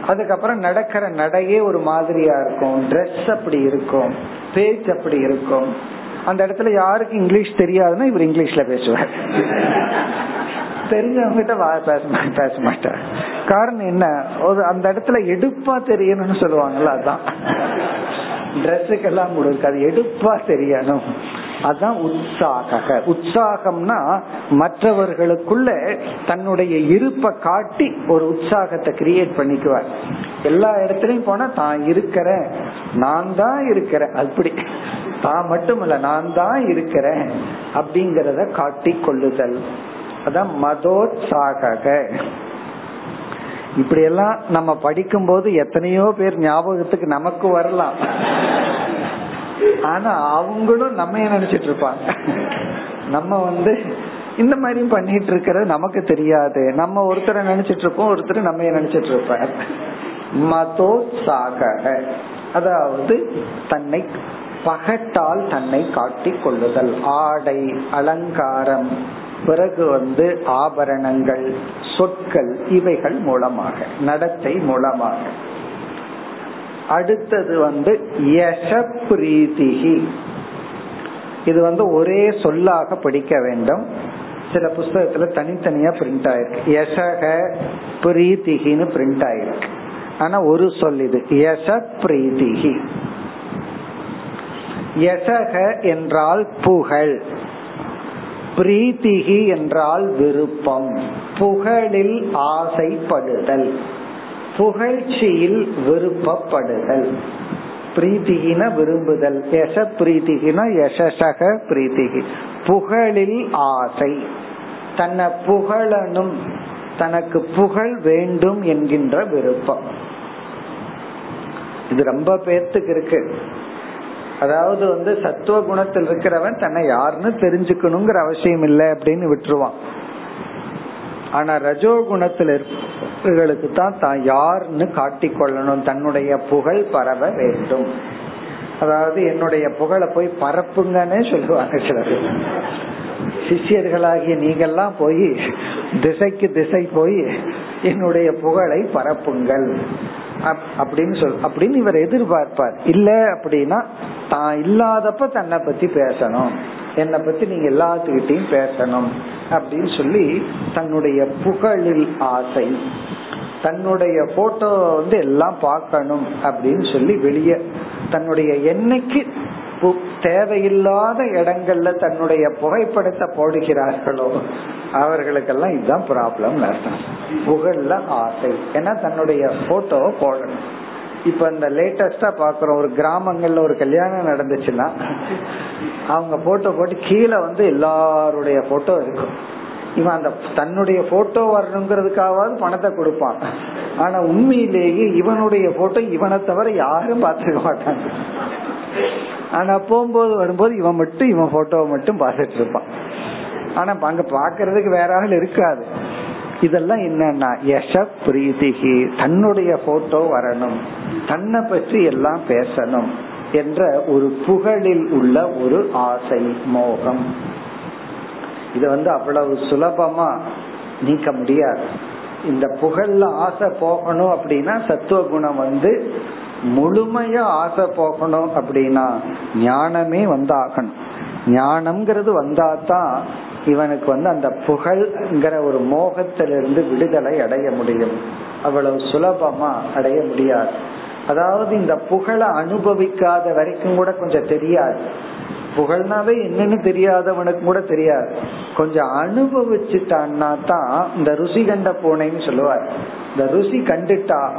Speaker 1: அதுக்கப்புறம் நடக்கிற நடையே ஒரு மாதிரியா இருக்கும். ட்ரெஸ் அப்படி இருக்கும். பேச்சு அப்படி இருக்கும். அந்த இடத்துல யாருக்கு இங்கிலீஷ் தெரியாதுன்னா இவர் இங்கிலீஷ்ல பேசுவார். தெரிஞ்சவங்க கிட்ட பேச பேச மாட்டார் காரணம் என்ன? ஒரு அந்த இடத்துல எடுப்பா தெரியணும்னு சொல்லுவாங்கல்ல அதான். ட்ரெஸ்ஸுக்கெல்லாம் கொடுக்காது எடுப்பா தெரியணும். அதான் உற்சாக உற்சாகம்னா மற்றவர்களுக்குள்ள தன்னுடைய இருப்பை காட்டி ஒரு உற்சாகத்தை கிரியேட் பண்ணிக்குவார் எல்லா இடத்துலயும் போனா தான் இருக்கிறேன். நான் தான் இருக்கிறேன். அப்படி. தான் மட்டும் நான் தான் இருக்கிறேன். அப்படிங்கறத காட்டி கொள்ளுதல். அதான் மதோத்சாக இப்படி எல்லாம் நம்ம படிக்கும் போது எத்தனையோ பேர் ஞாபகத்துக்கு நமக்கு வரலாம். ஆனா அவங்களும் நம்ம நினைச்சிட்டு இருப்பாங்க? நம்ம வந்து இந்த மாதிரி பண்ணிட்டு இருக்கிறது நமக்கு தெரியாது. நம்ம ஒருத்தரை நினைச்சிட்டு இருப்போம் ஒருத்தர் நம்ம நினைச்சிட்டு இருப்பார்? மதோத்சாக அதாவது தன்னை பகட்டால் தன்னை காட்டி கொள்ளுதல். ஆடை அலங்காரம். பிறகு வந்து ஆபரணங்கள் சொற்கள் இவைகள் மூலமாக நடத்தை மூலமாக. அடுத்தது வந்து யசப்ரீதிகி இது வந்து ஒரே சொல்லாக படிக்க வேண்டும். சில புஸ்தகத்துல தனித்தனியா பிரிண்ட் ஆயிருக்கு. யசக பிரீத்திகின்னு பிரிண்ட் ஆயிருக்கு. ஆனா ஒரு சொல் இது. யச பிரீதிகி யசக என்றால் புகழ். பிரீத்திகி என்றால் விருப்பம். புகழில் ஆசைப்படுதல். புகழ்ச்சியில் விருப்பப்படுதல். பிரீத்திகின விரும்புதல். யச பிரீத்திகின யசசக பிரீத்திகி. புகழில் ஆசை. தன்னை புகழனும் தனக்கு புகழ் வேண்டும் என்கின்ற விருப்பம். இது ரொம்ப பேர்த்துக்கு இருக்கு. அதாவது வந்து சத்துவ குணத்தில் இருக்கிறவன் தன்னை யாருன்னு தெரிஞ்சுக்கணுங்கிற அவசியம் இல்லை அப்படின்னு விட்டுருவான். ஆனா ரஜோ குணத்தில் இருப்பவர்களுக்கு தான் தான் யாருன்னு காட்டிக்கொள்ளணும் தன்னுடைய புகழ் பரவ வேண்டும். அதாவது என்னுடைய புகழை போய் பரப்புங்கன்னு சொல்லுவாங்க சிலர். சிஷியர்களாகிய நீங்கெல்லாம் போய் திசைக்கு திசை போய் என்னுடைய புகழை பரப்புங்கள். அப்படின்னு சொல் அப்படின்னு இவர் எதிர்பார்ப்பார். இல்ல அப்படின்னா தான் இல்லாதப்ப தன்னை பத்தி பேசணும். என்னை பத்தி நீங்க எல்லாத்துக்கிட்டையும் பேசணும். அப்படின்னு சொல்லி தன்னுடைய புகழில் ஆசை. தன்னுடைய போட்டோ வந்து எல்லாம் பார்க்கணும் அப்படின்னு சொல்லி வெளியே தன்னுடைய என்னைக்கு தேவையில்லாத இடங்கள்ல தன்னுடைய புகைப்படத்தை போடுகிறார்களோ அவர்களுக்கெல்லாம் இதுதான் ப்ராப்ளம் அர்த்தம் புகழ்ல ஆசை. ஏன்னா தன்னுடைய போட்டோ போடணும். இப்ப இந்த லேட்டஸ்டா பாக்குறோம் ஒரு கிராமங்கள்ல ஒரு கல்யாணம் நடந்துச்சுன்னா அவங்க போட்டோ போட்டு கீழே வந்து எல்லாருடைய போட்டோ இருக்கும். இவன் அந்த தன்னுடைய போட்டோ வரணுங்கிறதுக்காவது பணத்தை கொடுப்பான். ஆனா உண்மையிலேயே இவனுடைய போட்டோ இவனை தவிர யாரும் பார்த்துக்க மாட்டாங்க. ஆனா போகும்போது வரும்போது இவன் மட்டும் இவன் போட்டோவை மட்டும் பார்த்துட்டு இருப்பான். ஆனா அங்க பாக்குறதுக்கு வேற ஆள் இருக்காது. இதெல்லாம் என்னன்னா யச பிரீதிகி தன்னுடைய போட்டோ வரணும். தன்னை பற்றி எல்லாம் பேசணும் என்ற ஒரு புகழில் உள்ள ஒரு ஆசை மோகம். இது வந்து அவ்வளவு சுலபமா நீக்க முடியாது. இந்த புகழ்ல ஆசை போகணும் அப்படின்னா சத்துவ குணம் வந்து முழுமையா ஆசை போகணும் அப்படின்னா ஞானமே வந்தாகணும். ஞானம்ங்கிறது வந்தாதான் இவனுக்கு வந்து அந்த புகழ்ங்கிற ஒரு மோகத்திலிருந்து விடுதலை அடைய முடியும். அவ்வளவு சுலபமா அடைய முடியாது. அதாவது இந்த புகழை அனுபவிக்காத வரைக்கும் கூட கொஞ்சம் தெரியாது. புகழ்னாவே என்னன்னு தெரியாதவனுக்கு கூட தெரியாது. கொஞ்சம் அனுபவிச்சுட்டான்னா தான் இந்த ருசி கண்ட பூனைன்னு சொல்லுவார். இந்த ருசி கண்டுட்டா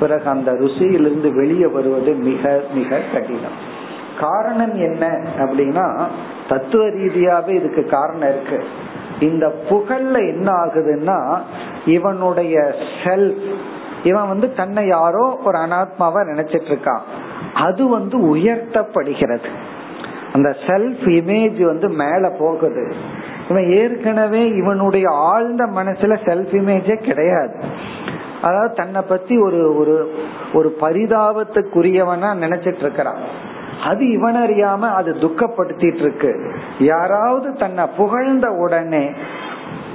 Speaker 1: பிறகு அந்த ருசியிலிருந்து வெளியே வருவது மிக மிக கடினம். காரணம் என்ன அப்படின்னா தத்துவ ரீதியாவே இதுக்கு காரணம் இருக்கு. இந்த புகழ்ல என்ன ஆகுதுன்னா இவனுடைய செல்ஃப் இவன் வந்து தன்னை யாரோ ஒரு அனாத்மாவா நினைச்சிட்டு இருக்கான் அது வந்து உயர்த்தப்படுகிறது. அந்த செல்ஃப் இமேஜ் வந்து மேல போகுது. இவன் ஏற்கனவே இவனுடைய ஆழ்ந்த மனசுல செல்ஃப் இமேஜே கிடையாது. அதாவது தன்னை பத்தி ஒரு ஒரு ஒரு பரிதாபத்துக்குரியவனா நினைச்சிட்டு இருக்கிறான் அது இவன் அறியாம அது துக்கப்படுத்திட்டு இருக்கு யாராவது தன்னை புகழ்ந்த உடனே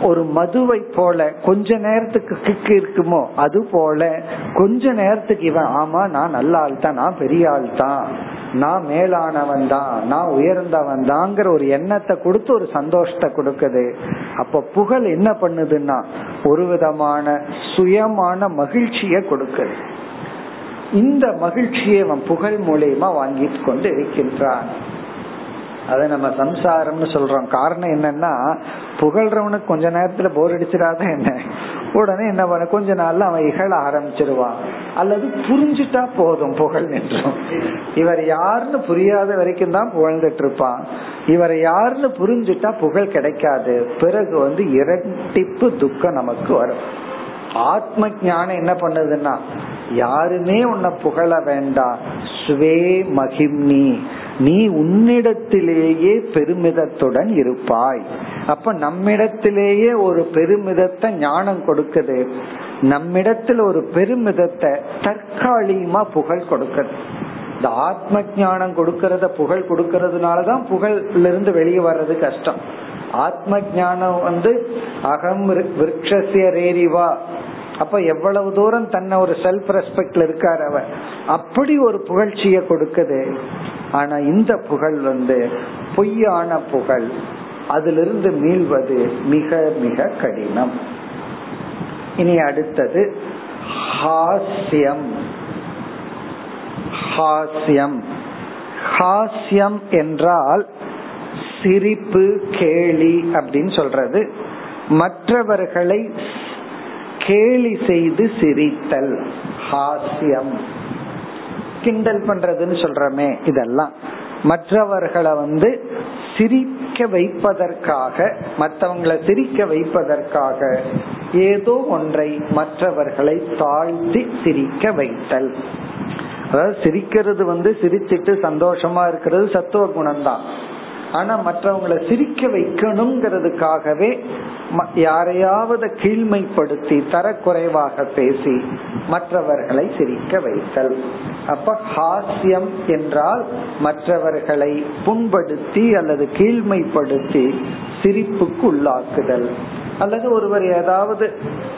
Speaker 1: ஒரு மதுவை போல கொஞ்ச நேரத்துக்கு கிக்கு இருக்குமோ அது போல கொஞ்ச நேரத்துக்கு இவன் ஆமா நான் நல்ல ஆள் தான் நான் பெரிய ஆள் தான் நான் மேலானவன் தான் நான் உயர்ந்தவன் தாங்கிற ஒரு எண்ணத்தை கொடுத்து ஒரு சந்தோஷத்தை கொடுக்குது. அப்ப புகழ் என்ன பண்ணுதுன்னா ஒரு விதமான சுயமான மகிழ்ச்சிய கொடுக்குது. இந்த மகிழ்ச்சியை அவன் புகழ் மூலியமா வாங்கிட்டு கொண்டு இருக்கின்றான். அதை நம்ம சம்சாரம்னு சொல்றோம். காரணம் என்னன்னா புகழ்றவனுக்கு கொஞ்ச நேரத்துல போர் அடிச்சிடாத என்ன? உடனே என்ன பண்ண? கொஞ்ச நாள்ல அவன் இகழ ஆரம்பிச்சிருவான். அல்லது புரிஞ்சுட்டா போதும் புகழ் நின்றோம் இவர் யாருன்னு புரியாத வரைக்கும் தான் புகழ்ந்துட்டு இருப்பான் இவரை யாருன்னு புரிஞ்சுட்டா புகழ் கிடைக்காது. பிறகு வந்து இரட்டிப்பு துக்கம் நமக்கு வரும். ஆத்ம ஞானம் என்ன பண்ணுதுன்னா யாருமே உன்னை புகழ வேண்டாம். ஸ்வே மகிம்னி. நீ உன்னிடத்திலேயே பெருமிதத்துடன் இருப்பாய். அப்ப நம்மிடத்திலேயே ஒரு பெருமிதத்தை ஞானம் கொடுக்குது. நம்மிடத்துல ஒரு பெருமிதத்தை தற்காலிகமா புகழ் கொடுக்குது. இந்த ஆத்ம ஞானம் கொடுக்கறத புகழ் கொடுக்கறதுனாலதான் புகழ்ல இருந்து வெளியே வர்றது கஷ்டம். ஆத்ம ஞானம் வந்து அகம் விரக்ஷசிய ரேரிவா. அப்ப எவ்வளவு தூரம் தன்னை ஒரு செல்ஃப் ரெஸ்பெக்ட்ல இருக்கார் அவர். அப்படி ஒரு புகழ்ச்சிய கொடுக்குது. ஆனா இந்த புகழ் வந்து பொய்யான புகழ். அதிலிருந்து மீள்வது மிக மிக கடினம். இனி அடுத்தது ஹாஸ்யம். ஹாஸ்யம். ஹாஸ்யம் என்றால் சிரிப்பு கேலி அப்படின்னு சொல்றது. மற்றவர்களை கேலி செய்து சிரித்தல். ஹாஸ்யம். கிண்டல் பண்றதுன்னு சொல்றமே இதெல்லாம். மற்றவர்களை வந்து சிரிக்க வைப்பதற்காக மற்றவங்களை சிரிக்க வைப்பதற்காக ஏதோ ஒன்றை மற்றவர்களை தாழ்த்தி சிரிக்க வைத்தல். அதாவது சிரிக்கிறது வந்து சிரிச்சிட்டு சந்தோஷமா இருக்கிறது சத்துவ குணம் தான் ஆனா மற்றவங்களை சிரிக்க வைக்கணுங்கிறதுக்காகவே யாரையாவது கீழ்மைப்படுத்தி தரக்குறைவாக பேசி மற்றவர்களை சிரிக்க வைத்தல். அப்ப ஹாஸ்யம் என்றால் மற்றவர்களை புண்படுத்தி அல்லது கீழ்மைப்படுத்தி சிரிப்புக்கு உள்ளாக்குதல். அல்லது ஒருவர் ஏதாவது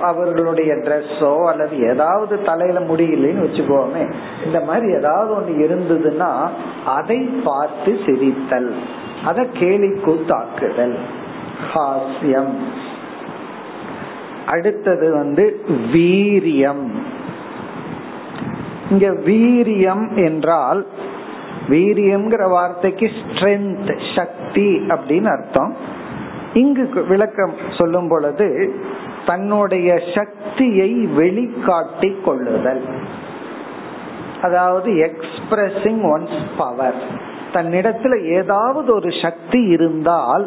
Speaker 1: அவர்களுடைய ட்ரெஸ்ஸோ அல்லது ஏதாவது தலையில முடியலன்னு வச்சுக்கோமே இந்த மாதிரி ஏதாவது ஒண்ணு இருந்ததுன்னா அதை பார்த்து சிரித்தல். அத கேலி கூத்தாக்குதல். ஹாஸ்யம். அடுத்தது வந்து வீரியம். இங்க வீரியம் என்றால் வீரியம்ங்கிற வார்த்தைக்கு ஸ்ட்ரென்த் சக்தி அப்படின்னு அர்த்தம். இங்கு விளக்கம் சொல்லும் பொழுது தன்னுடைய சக்தியை வெளிக்காட்டி கொள்ளுதல். அதாவது எக்ஸ்பிரசிங் ஒன்ஸ் பவர் தன்னிடத்துல ஏதாவது ஒரு சக்தி இருந்தால்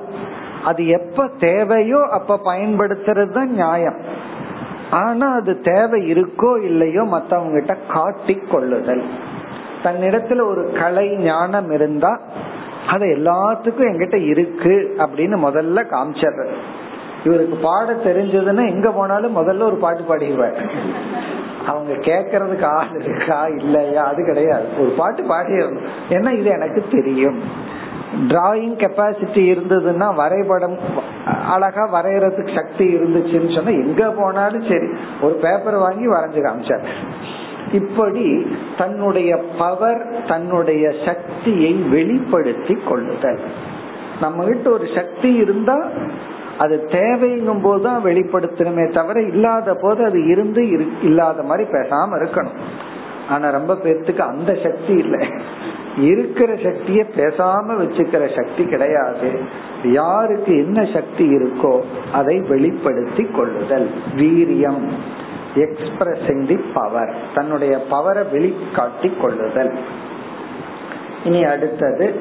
Speaker 1: அது எப்ப தேவையோ அப்ப பயன்படுத்துறது தான் நியாயம். ஆனா அது தேவை இருக்கோ இல்லையோ மத்தவங்க கிட்ட காட்டி கொள்ளுதல். தன்னிடத்துல ஒரு கலை ஞானம் இருந்தா அது எல்லாத்துக்கும் எங்கிட்ட இருக்கு அப்படின்னு முதல்ல காமிச்சர் இவருக்கு பாட தெரிஞ்சதுன்னா எங்க போனாலும் முதல்ல ஒரு பாட்டு பாடிடுவார். அவங்க கேக்குறதுக்கு ஆள் இருக்கா இல்லையா? அது கிடையாது. ஒரு பாட்டு பாடிடணும். ஏன்னா இது எனக்கு தெரியும். டிராயிங் கெப்பாசிட்டி இருந்ததுன்னா வரைபடம் அழகா வரைகிறதுக்கு சக்தி இருந்துச்சுன்னு சொன்னா எங்க போனாலும் சரி. ஒரு பேப்பர் வாங்கி வரைஞ்சு காமிச்சார். இப்படி தன்னுடைய பவர் தன்னுடைய சக்தியை வெளிப்படுத்தி கொள்ளுதல். நம்ம கிட்ட ஒரு சக்தி இருந்தா அது தேவைங்கும் போதுதான் வெளிப்படுத்தணுமே தவிர இல்லாத போது அது இருந்து இல்லாத மாதிரி பேசாம இருக்கணும். ஆனா ரொம்ப பேர்த்துக்கு அந்த சக்தி இல்லை. இருக்கிற சக்திய பேசாம வச்சுக்கிற சக்தி கிடையாது. யாருக்கு என்ன சக்தி இருக்கோ அதை வெளிப்படுத்தி கொள்ளுதல். வீரியம். எக்ஸ்பிரசிங் தி பவர் தன்னுடைய பவரை வெளிக்காட்டி கொள்ளுதல் இனி அடுத்தது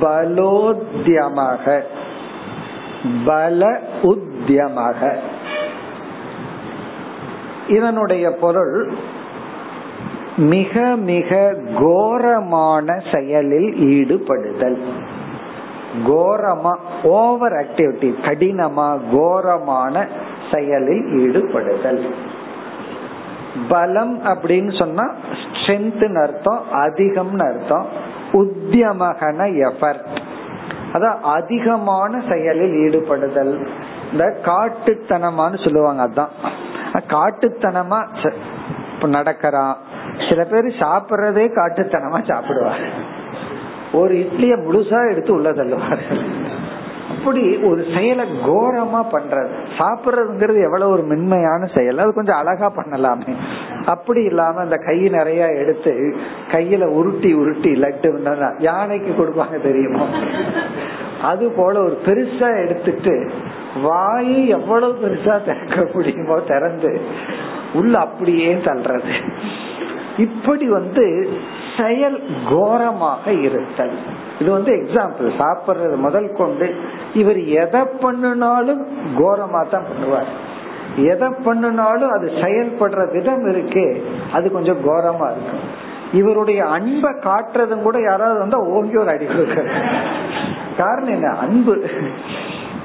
Speaker 1: பலோத்தியமாக பல உத்தியமாக இதனுடைய பொருள் மிக மிக கோரமான செயலில் ஈடுபடுதல். கோரமா ஓவர் ஆக்டிவிட்டி கடினமா கோரமான செயலில் ஈடுபடுதல். பலம் அப்படின்னு சொன்னா ஸ்ட்ரென்த் அர்த்தம் அதிகம்னு அர்த்தம். உத்தியமகன எஃபர்ட் அதான் அதிகமான செயலில் ஈடுபடுதல். இந்த காட்டுத்தனமான்னு சொல்லுவாங்க அதான். காட்டுத்தனமா நடக்கிறான் சில பேர் சாப்பிட்றதே காட்டுத்தனமா சாப்பிடுவார் ஒரு இட்லிய முழுசா எடுத்து உள்ள தள்ளுவார்கள் அப்படி ஒரு செயலை கோரமா பண்றது? சாப்பிடுறதுங்கிறது எவ்வளவு ஒரு மென்மையான செயல். அது கொஞ்சம் அழகா பண்ணலாமே. அப்படி இல்லாம அந்த கை நிறைய எடுத்து கையில உருட்டி உருட்டி லட்டு யானைக்கு கொடுப்பாங்க தெரியுமா? அது போல ஒரு பெருசா எடுத்துட்டு வாய் எவ்வளவு பெருசா திறக்க முடியுமோ திறந்து உள்ள அப்படியே தள்ளுறது. இப்படி வந்து செயல் கோரமாக இருத்தல். இது வந்து எக்ஸாம்பிள் சாப்பிடுறது முதல் கொண்டு. இவர் எதை பண்ணினாலும் கோரமா தான் பண்ணுவார். எதை பண்ணினாலும் அது செயல்படுற விதம் இருக்கே அது கொஞ்சம் கோரமா இருக்கும். இவருடைய அன்பை காட்டுறதும் கூட யாராவது வந்தா ஓங்கி ஒரு அடி காரணம் என்ன? அன்பு.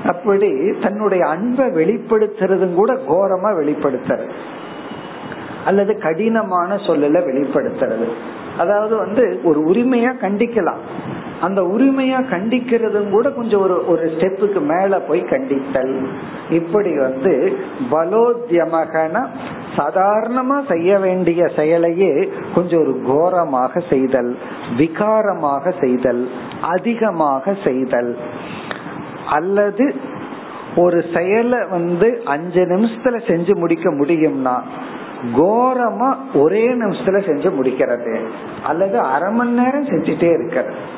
Speaker 1: அப்படி தன்னுடைய அன்பை வெளிப்படுத்துறதும் கூட கோரமா வெளிப்படுத்துறது. அல்லது கடினமான சொல்லல வெளிப்படுத்துறது. அதாவது வந்து ஒரு உரிமையா கண்டிக்கலாம். அந்த உரிமையா கண்டிக்கிறதும் கூட கொஞ்சம் ஒரு ஒரு ஸ்டெப்புக்கு மேல போய் கண்டித்தல். இப்படி வந்து பலோத்தியமகன சாதாரணமா செய்ய வேண்டிய செயலையே கொஞ்சம் ஒரு கோரமாக செய்தல் விகாரமாக செய்தல் அதிகமாக செய்தல். அல்லது ஒரு செயலை வந்து அஞ்சு நிமிஷத்துல செஞ்சு முடிக்க முடியும்னா கோரமா ஒரே நிமிஷத்துல செஞ்சு முடிக்கிறது. அல்லது அரை மணி நேரம் செஞ்சுட்டே இருக்கிறது.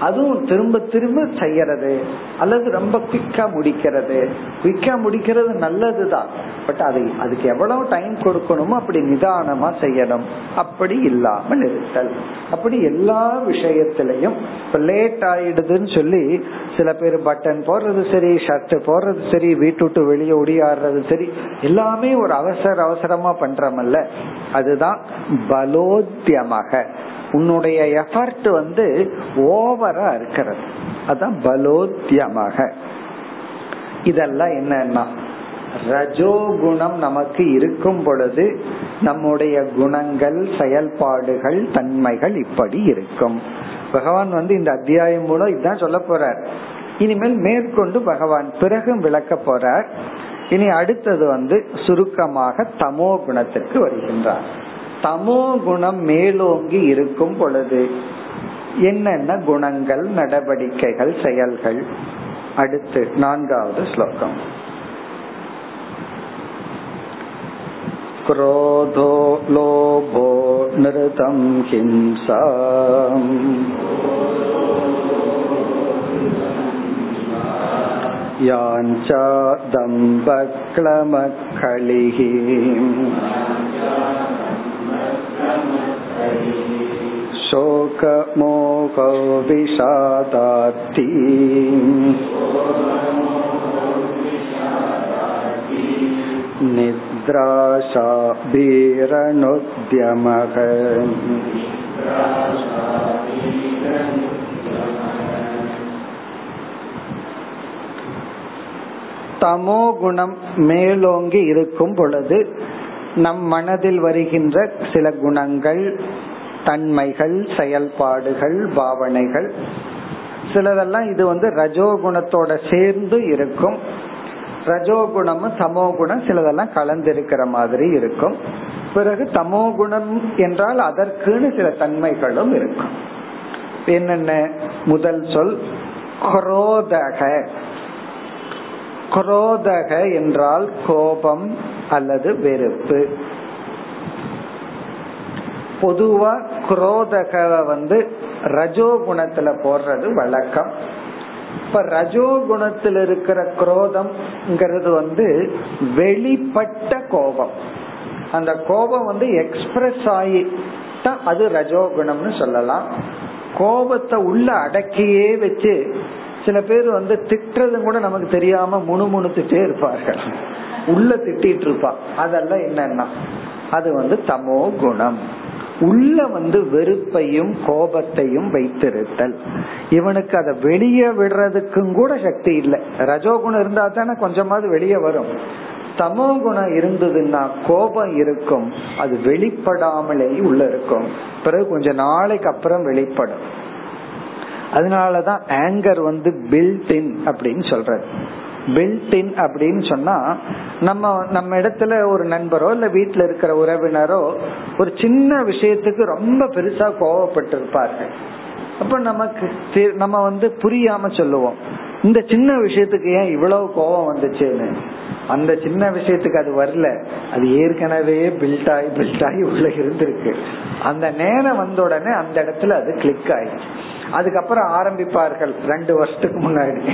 Speaker 1: அதுவும் திரும்ப திரும்ப செய்யறது அல்லது ரொம்ப குவிக்கா முடிக்கிறது. குவிக்கா முடிக்கிறது நல்லதுதான். பட் அதை அதுக்கு எவ்வளவு டைம் கொடுக்கணுமோ அப்படி நிதானமா செய்யணும். அப்படி இல்லாமல் இருத்தல். அப்படி எல்லா விஷயத்திலையும் இப்ப லேட் ஆயிடுதுன்னு சொல்லி சில பேர் பட்டன் போடுறது சரி ஷர்ட் போடுறது சரி வீட்டு விட்டு வெளியே ஒடியாடுறது சரி எல்லாமே ஒரு அவசர அவசரமா பண்றமல்ல. அதுதான் பலோத்தியமாக உன்னுடைய எஃபர்ட் வந்து ஓவரா இருக்கிறது. அதான் பலோத்தியமாக இதெல்லாம் என்னன்னா ரஜோகுணம் நமக்கு இருக்கும் பொழுது நம்முடைய குணங்கள் செயல்பாடுகள் தன்மைகள் இப்படி இருக்கும். பகவான் வந்து இந்த அத்தியாயம் மூலம் இதுதான் சொல்ல போறார். இனிமேல் மேற்கொண்டு பகவான் பிறகும் விளக்க போறார். இனி அடுத்தது வந்து சுருக்கமாக தமோ குணத்திற்கு வருகின்றார். தமோ குணம் மேலோங்கி இருக்கும் பொழுது என்னென்ன குணங்கள் நடவடிக்கைகள் செயல்கள் அடுத்து நான்காவது ஸ்லோகம் क्रोधो लोभो नृतं हिंसा याञ्चा दम्बक्लमखलिः शोकमोहो विषादार्ती निद्राशाभिरणुद्यमः தமோ குணம் மேலோங்கி இருக்கும் பொழுது நம் மனதில் வருகின்ற சில குணங்கள் தன்மைகள் செயல்பாடுகள் பாவனைகள் சிலதெல்லாம் இது வந்து ரஜோகுணத்தோட சேர்ந்து இருக்கும். ரஜோகுணமும் தமோகுணம் சிலதெல்லாம் கலந்திருக்கிற மாதிரி இருக்கும். பிறகு தமோகுணம் என்றால் அதற்குன்னு சில தன்மைகளும் இருக்கும். என்னென்ன? முதல் சொல் குரோதக. குரோதக என்றால் கோபம் அல்லது வெறுப்பு. பொதுவா குரோதக வந்து ரஜோ குணத்துல போடுறது வழக்கம். இப்ப ரஜோகுணத்தில் இருக்கிற குரோதம்ங்கிறது வந்து வெளிப்பட்ட கோபம். அந்த கோபம் வந்து எக்ஸ்பிரஸ் ஆகிட்டா அது ரஜோகுணம்னு சொல்லலாம். கோபத்தை உள்ள அடக்கியே வச்சு சில பேர் வந்து திட்டுறது கூட நமக்கு தெரியாம முணுமுணுத்துட்டே இருப்பார்கள். உள்ள திட்டிட்டு இருப்பான் அதெல்லாம் என்னன்னா அது வந்து தமோ குணம். உள்ள வந்து வெறுப்பையும் கோபத்தையும் வைத்திருத்தல். இவனுக்கு அதை வெளியே விடுறதுக்கும் கூட சக்தி இல்லை. ரஜோகுணம் இருந்தா தானே கொஞ்சமாவது வெளியே வரும். தமோ குணம் இருந்ததுன்னா கோபம் இருக்கும். அது வெளிப்படாமலே உள்ள இருக்கும். பிறகு கொஞ்ச நாளைக்கு அப்புறம் வெளிப்படும். அதனாலதான் ஆங்கர் வந்து பில்ட் இன் அப்படின்னு சொல்றது பில்ட் இன் அப்படின்னு சொன்னா நம்ம நம்ம இடத்துல ஒரு நண்பரோ இல்ல வீட்டுல இருக்கிற உறவினரோ ஒரு சின்ன விஷயத்துக்கு ரொம்ப பெருசா கோவப்பட்டு இருப்பார்கள் அப்ப நமக்கு நம்ம வந்து புரியாம சொல்லுவோம். இந்த சின்ன விஷயத்துக்கு ஏன் இவ்வளவு கோபம் வந்துச்சுன்னு? அந்த சின்ன விஷயத்துக்கு அது வரல. அது ஏற்கனவே பில்ட் ஆகி பில்ட் ஆகி உள்ள இருந்திருக்கு. அந்த நேரம் வந்த உடனே அந்த இடத்துல அது கிளிக் ஆயிடுச்சு. அதுக்கப்புறம் ஆரம்பிப்பார்கள். ரெண்டு வருஷத்துக்கு முன்னாடி.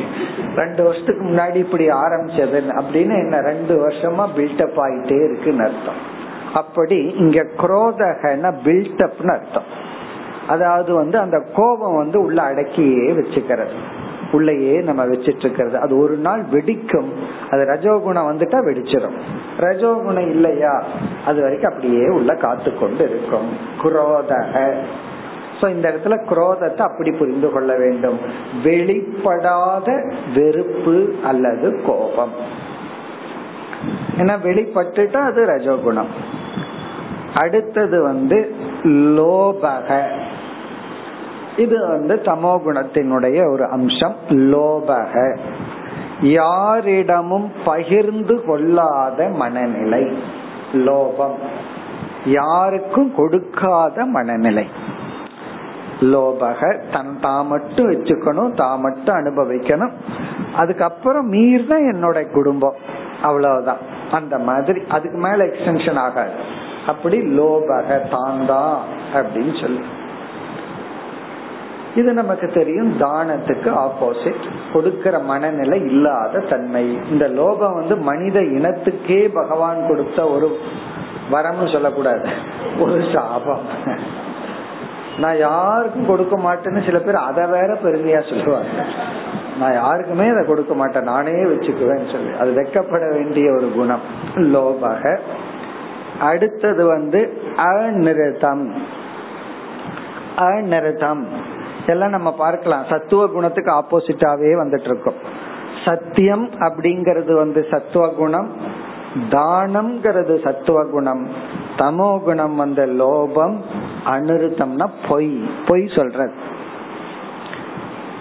Speaker 1: ரெண்டு வருஷத்துக்கு முன்னாடி இப்படி ஆரம்பிச்சது அப்படின்னு என்ன ரெண்டு வருஷமா பில்டப் ஆயிட்டே இருக்குன்னு அர்த்தம். அப்படி இங்க குரோதகன பில்டப்னு அர்த்தம். அதாவது வந்து அந்த கோபம் வந்து உள்ள அடக்கியே வச்சுக்கிறது. உள்ளேயே நம்ம வச்சிட்டு இருக்கிறது அது ஒரு நாள் வெடிக்கும். அது ரஜோகுணம் வந்துட்டா வெடிச்சிடும் ரஜோகுணம் இல்லையா? அது வரைக்கும் அப்படியே உள்ள காத்து கொண்டு இருக்கும் குரோதக. சோ இந்த இடத்துல குரோதத்தை அப்படி புரிந்து கொள்ள வேண்டும். வெளிப்படாத வெறுப்பு அல்லது கோபம். ஏன்னா வெளிப்பட்டுட்டா அது ரஜோகுணம். அடுத்தது வந்து லோபக. இது வந்து தமோ குணத்தினுடைய ஒரு அம்சம் லோபக. யாரிடமும் பகிர்ந்து கொள்ளாத மனநிலை லோபம். யாருக்கும் கொடுக்காத மனநிலை லோபக. தன் தான் மட்டும் வச்சுக்கணும் தான் மட்டும் அனுபவிக்கணும். அதுக்கப்புறம் மீர் தான் என்னோட குடும்பம் அவ்வளவுதான். அந்த மாதிரி அதுக்கு மேல எக்ஸ்டென்ஷன் ஆகாது. அப்படி லோபக தான் தான் அப்படின்னு சொல்லி. இது நமக்கு தெரியும் தானத்துக்கு ஆப்போசிட் கொடுக்கிற மனநிலை இல்லாத தன்மை. இந்த லோகம் வந்து மனித இனத்துக்கே பகவான் கொடுத்த ஒரு வரம்னு சொல்லக்கூடாது. ஒரு சாபம். நான் யாருக்கும் கொடுக்க மாட்டேன்னு சில பேர் அதை வேற பெருமையா சொல்லுவாங்க. நான் யாருக்குமே அதை கொடுக்க மாட்டேன். நானே வச்சுக்குவேன்னு சொல்லி. அது வெக்கப்பட வேண்டிய ஒரு குணம். லோபாக. அடுத்தது வந்து அநிருதம் அநிருதம் எல்லாம் நம்ம பார்க்கலாம். சத்துவ குணத்துக்கு ஆப்போசிட்டாவே வந்துட்டு இருக்கோம் சத்தியம் அப்படிங்கறது வந்து சத்துவ குணம் தானம்ங்கிறது சத்துவ குணம். தமோ குணம் வந்த லோபம் அனுருத்தம்னா பொய். பொய் சொல்றது.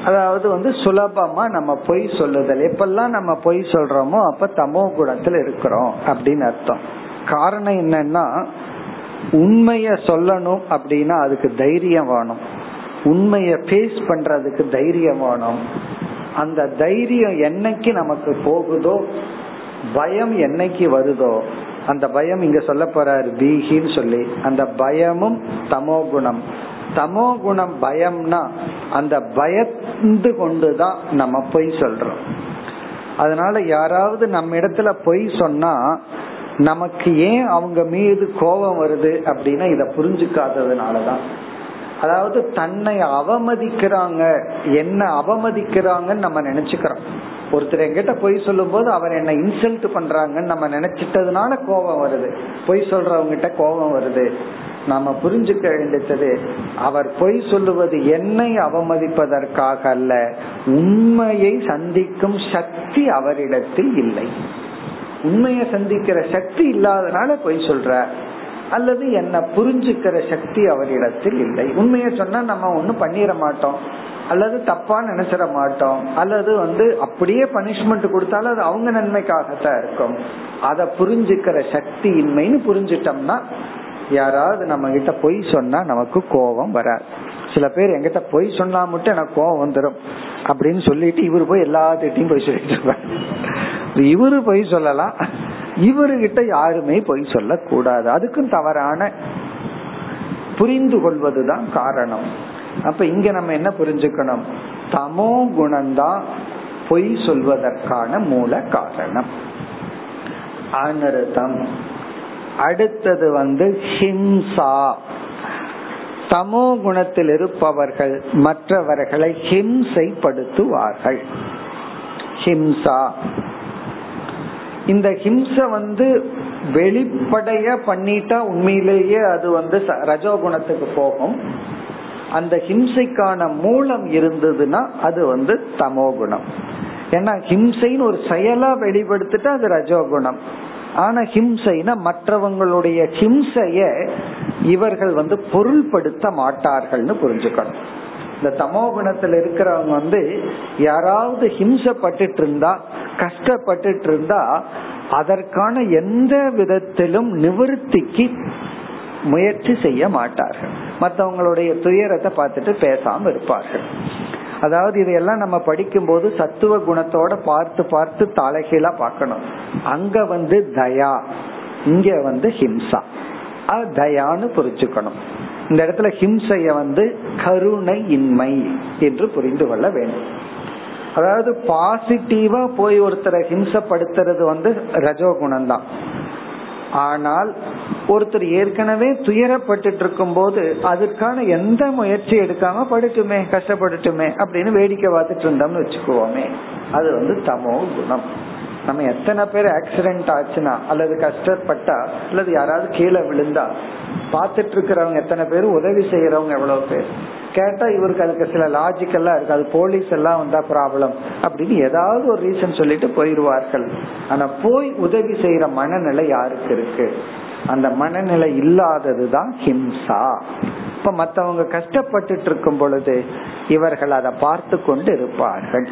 Speaker 1: அதாவது வந்து சுலபமா நம்ம பொய் சொல்லுதல். எப்பெல்லாம் நம்ம பொய் சொல்றோமோ அப்ப தமோ குணத்துல இருக்கிறோம் அப்படின்னு அர்த்தம். காரணம் என்னன்னா உண்மைய சொல்லணும் அப்படின்னா அதுக்கு தைரியம் வேணும். உண்மைய ஃபேஸ் பண்றதுக்கு தைரியமானோம். அந்த தைரியம் என்னைக்கு நமக்கு போகுதோ பயம் என்னைக்கு வருதோ அந்த பயம் இங்க சொல்ல போறாரு பீகின்னு சொல்லி அந்த பயமும் தமோ குணம். தமோ குணம் பயம்னா அந்த பயந்து கொண்டுதான் நம்ம பொய் சொல்றோம். அதனால யாராவது நம்ம இடத்துல பொய் சொன்னா நமக்கு ஏன் அவங்க மீது கோபம் வருது அப்படின்னா இத புரிஞ்சுக்காததுனாலதான். அதாவது தன்னை அவமதிக்கிறாங்க. என்ன அவமதிக்கிறாங்கன்னு நம்ம நினைச்சுக்கிறோம். ஒருத்தர் எங்கிட்ட பொய் சொல்லும் போது அவர் என்ன இன்சல்ட் பண்றாங்கன்னு நம்ம நினைச்சிட்டதுனால கோபம் வருது. பொய் சொல்றவங்க கிட்ட கோபம் வருது. நாம புரிஞ்சுக்க வேண்டியது அவர் பொய் சொல்லுவது என்னை அவமதிப்பதற்காக அல்ல உண்மையை சந்திக்கும் சக்தி அவரிடத்தில் இல்லை. உண்மையை சந்திக்கிற சக்தி இல்லாதனால பொய் சொல்ற. அல்லது என்ன புரிஞ்சுக்கிற சக்தி அவரிடத்தில் இல்லை. உண்மையை சொன்னா நம்ம ஒண்ணும் பண்ணிட மாட்டோம். அல்லது தப்பா நினைச்சிட மாட்டோம். அல்லது வந்து அப்படியே பனிஷ்மெண்ட் கொடுத்தாலும் அது அவங்க நன்மைக்காகத்தான் இருக்கும். அதை புரிஞ்சுக்கிற சக்தி இன்மைன்னு புரிஞ்சிட்டோம்னா யாராவது நம்ம கிட்ட பொய் சொன்னா நமக்கு கோபம் வராது. சில பேர் எங்கிட்ட பொய் சொன்னா மட்டும் எனக்கு கோபம் வந்துடும் அப்படின்னு சொல்லிட்டு இவரு போய் எல்லாத்திட்டையும் போய் சொல்லிட்டு இருப்பாரு. இவரு பொய் சொல்லலாம். இவருகிட்ட யாருமே பொய் சொல்லக்கூடாது. அதுக்கும் தவறான புரிந்து கொள்வதுதான் காரணம். அப்ப இங்க நம்ம என்ன புரிஞ்சுக்கணும்? தமோ குணம்தான் பொய் சொல்வதற்கான மூல காரணம். அனர்த்தம். அடுத்தது வந்து ஹிம்சா. தமோ குணத்தில் இருப்பவர்கள் மற்றவர்களை ஹிம்சைப்படுத்துவார்கள். ஹிம்சா. இந்த ஹிம்ச வந்து வெளிப்படைய பண்ணிட்டா உண்மையிலேயே அது வந்து ரஜோகுணத்துக்கு போகும். அந்த ஹிம்சைக்கான மூலம் இருந்ததுன்னா அது வந்து தமோ குணம் ஏன்னா ஹிம்சைன்னு ஒரு செயலா வெளிப்படுத்திட்டு அது ரஜோகுணம். ஆனா ஹிம்சைனா மற்றவங்களுடைய ஹிம்சைய இவர்கள் வந்து பொருள்படுத்த மாட்டார்கள்னு புரிஞ்சுக்கணும். இந்த தமோ குணத்துல இருக்கிறவங்க வந்து யாராவது ஹிம்சப்பட்டு இருந்தா கஷ்டப்பட்டு இருந்தா அதற்கான எந்த விதத்திலும் நிவர்த்திக்கு முயற்சி செய்ய மாட்டார்கள். மற்றவங்களுடைய துயரத்தை பார்த்துட்டு பேசாம இருப்பார்கள். அதாவது இதையெல்லாம் நம்ம படிக்கும் போது சத்துவ குணத்தோட பார்த்து பார்த்து தலைகீழா பார்க்கணும். அங்க வந்து தயா இங்க வந்து ஹிம்சா. அது தயான்னு புரிச்சுக்கணும் இந்த இடத்துல ஹிம்சைய வந்து கருணை இன்மை என்று புரிந்து கொள்ள வேண்டும். அதாவது பாசிட்டிவா போய் ஒருத்தரை ஹிம்சப்படுத்துறது வந்து ரஜோகுணம் தான் ஆனால் ஒருத்தர் ஏற்கனவே துயரப்பட்டு இருக்கும் போது அதற்கான எந்த முயற்சி எடுக்காம படுட்டுமே கஷ்டப்பட்டுட்டுமே அப்படின்னு வேடிக்கை பார்த்துட்டு இருந்தோம்னு வச்சுக்குவோமே. அது வந்து தமோ குணம். நம்ம எத்தனை பேர் ஆக்சிடென்ட் ஆச்சுன்னா அல்லது கஷ்டப்பட்டா அல்லது யாராவது கீழே விழுந்தா பார்த்துட்டு இருக்கிறவங்க எத்தனை பேர் உதவி செய்யறவங்க எவ்வளவு பேர்? கேட்டா இவருக்கு அதுக்கு சில லாஜிக் எல்லாம் இருக்கு. அது போலீஸ் எல்லாம் வந்தா ப்ராப்ளம் அப்படின்னு ஏதாவது ஒரு ரீசன் சொல்லிட்டு போயிருவார்கள். ஆனா போய் உதவி செய்யற மனநிலை யாருக்கு இருக்கு? அந்த மனநிலை இல்லாததுதான் ஹிம்சா. இப்ப மத்தவங்க கஷ்டப்பட்டு இருக்கும் பொழுது இவர்கள் அதை பார்த்து கொண்டு இருப்பார்கள்.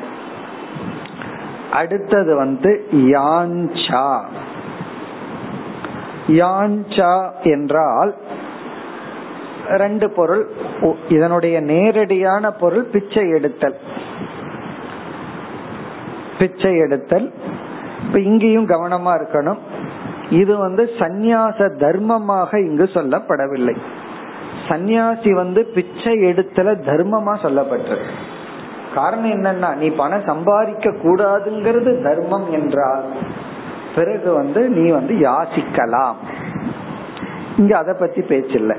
Speaker 1: அடுத்தது வந்து யாஞ்சா. யான்சா என்றால் ரெண்டு பொருள் இதனுடைய நேரடியான பொருள் பிச்சை எடுத்தல். பிச்சை எடுத்தல். இப்ப இங்கேயும் கவனமா இருக்கணும். இது வந்து சந்நியாச தர்மமாக இங்கு சொல்லப்படவில்லை. சந்நியாசி வந்து பிச்சை எடுத்தல தர்மமா சொல்லப்பட்டது காரணம் என்னன்னா நீ பணம் சம்பாதிக்க கூடாதுங்கிறது தர்மம் என்றால் பிறகு வந்து நீ வந்து யாசிக்கலாம். இங்க அதை பத்தி பேச்சில்லை.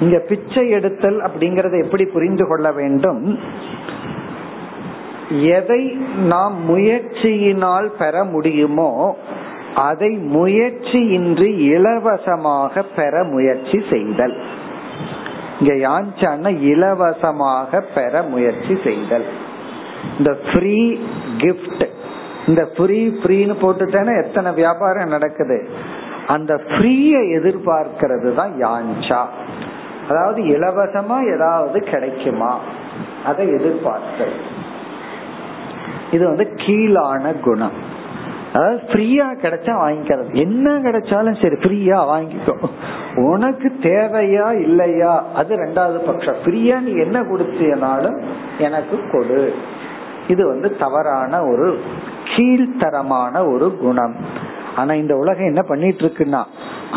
Speaker 1: இங்க பிச்சை எடுத்தல் அப்படிங்கறத எப்படி புரிந்து கொள்ள வேண்டும்? எதை நாம் முயற்சியினால் பெற முடியுமோ அதை முயற்சியின்றி இலவசமாக பெற முயற்சி செய்தல். இங்க யான்சான இலவசமாக பெற முயற்சி செய்தல். இந்த ஃப்ரீ கிஃப்ட் இந்த ஃப்ரீ ஃப்ரீன்னு போட்டுட்டேன்னா எத்தனை வியாபாரம் நடக்குது? அந்த ஃப்ரீய எதிர்பார்க்கிறது தான் யாஞ்சா. அதாவது இலவசமா ஏதாவது கிடைக்குமா? அதை எதிர்பார்க்கிறது. இது வந்து கீழான குணம். அதாவது ஃப்ரீயா கிடைச்சா வாங்கிக்கிறது. என்ன கிடைச்சாலும் சரி ஃப்ரீயா வாங்கிக்கோ. உனக்கு தேவையா இல்லையா? அது ரெண்டாவது பட்சம் ஃப்ரீயா நீ என்ன கொடுத்தியனாலும் எனக்கு கொடு. இது வந்து தவறான ஒரு கீழ்த்தரமான ஒரு குணம். ஆனா இந்த உலகம் என்ன பண்ணிட்டு இருக்குன்னா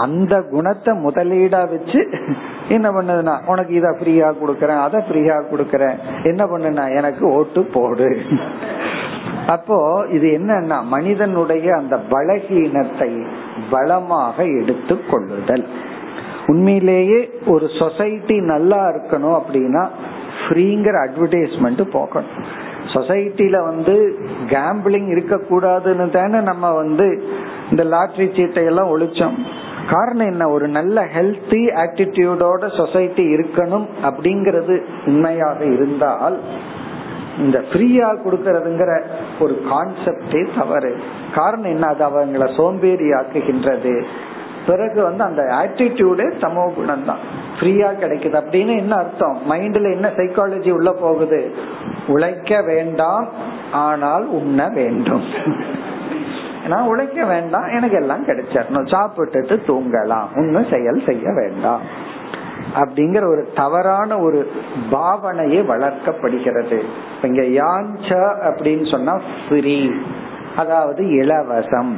Speaker 1: அந்த குணத்தை முதலீடா வச்சு என்ன பண்ணுதுன்னா உனக்கு இதை ஃப்ரீயா கொடுக்கறேன் அதை ஃப்ரீயா கொடுக்கறேன். என்ன பண்ணுனா எனக்கு ஓட்டு போடு. அப்போ இது என்னன்னா மனிதனுடைய அந்த பலகீனத்தை பலமாக எடுத்து கொள்ளுதல். உண்மையிலேயே ஒரு சொசைட்டி நல்லா இருக்கணும் அப்படின்னா ஃப்ரீங்கிற அட்வர்டைஸ்மெண்ட் போகணும். சொசைட்டில வந்து கேம்பிளிங் இருக்க கூடாதுன்னு தானே நம்ம வந்து இந்த லாட்ரி சீட்டை எல்லாம் ஒழிச்சோம். காரணம் என்ன? ஒரு நல்ல ஹெல்த்தி ஆட்டிடியூடோட சொசைட்டி இருக்கணும் அப்படிங்கிறது உண்மையாக இருந்தால் இந்த ஃப்ரீயா கொடுக்கறதுங்கிற ஒரு கான்செப்டே தவறு. காரணம் என்ன? அது அவங்கள சோம்பேறி ஆக்குகின்றது பிறகு வந்து அந்த ஆட்டிடியூடே சமோ குணம் தான் ஃப்ரீயா கிடைக்குது. அப்படின்னு என்ன அர்த்தம்? மைண்ட்ல என்ன சைக்காலஜி உள்ள போகுது? உழைக்க வேண்டாம் ஆனால் உண்ண வேண்டும். நான் உழைக்க வேண்டாம். எனக்கு எல்லாம் கிடைச்சிடணும். சாப்பிட்டுட்டு தூங்கலாம். ஒன்னும் செயல் செய்ய வேண்டாம். அப்படிங்கிற ஒரு தவறான ஒரு பாவனையே வளர்க்கப்படுகிறது. இங்க யாஞ்ச அப்படின்னு சொன்னா ஃப்ரீ அதாவது இலவசம்.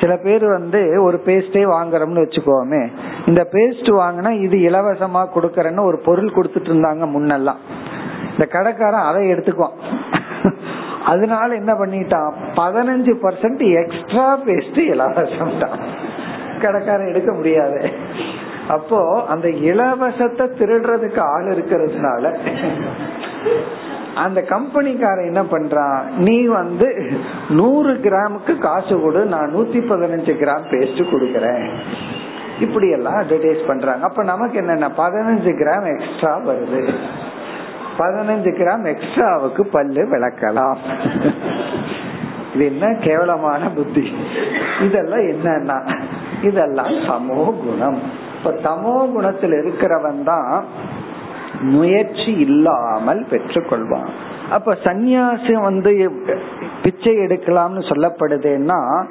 Speaker 1: சில பேர் வந்து ஒரு பேஸ்டே வாங்குறோம்னு வச்சுக்கோமே. இந்த பேஸ்ட் வாங்கினா இது இலவசமா கொடுக்கறேன்னு ஒரு பொருள் கொடுத்துட்டு இருந்தாங்க முன்னெல்லாம். இந்த கடைக்காரன் அதை எடுத்துக்குவான். அதனால என்ன பண்ணிட்டான்? பதினஞ்சு பர்சன்ட் எக்ஸ்ட்ரா பேஸ்ட் இலவசம் தான் கடைக்காரன் எடுக்க முடியாது. அப்போ அந்த இலவசத்தை திருடுறதுக்கு ஆள் இருக்கிறதுனால அந்த கம்பெனிக்காரன் என்ன பண்றான் நீ வந்து நூறு கிராமுக்கு காசு கொடு நான் நூத்தி பதினஞ்சு கிராம் பேஸ்ட் கொடுக்கறேன். இப்படி எல்லாம் அட்வர்டைஸ் பண்றாங்க. அப்ப நமக்கு என்னன்னா? பதினஞ்சு கிராம் எக்ஸ்ட்ரா வருது. பதினஞ்சு கிராம் எக்ஸ்ட்ராவுக்கு பல்லு விளக்கலாம். இது என்ன கேவலமான புத்தி? இதெல்லாம் என்னன்னா இதெல்லாம் சமோ குணம். இப்ப தமோ குணத்தில் இருக்கிறவன் தான் முயற்சி இல்லாமல் பெற்றுக்கொள்வான். அப்ப சந்நியாசம் வந்து பிச்சை எடுக்கலாம்னு சொல்லப்படுதுன்னா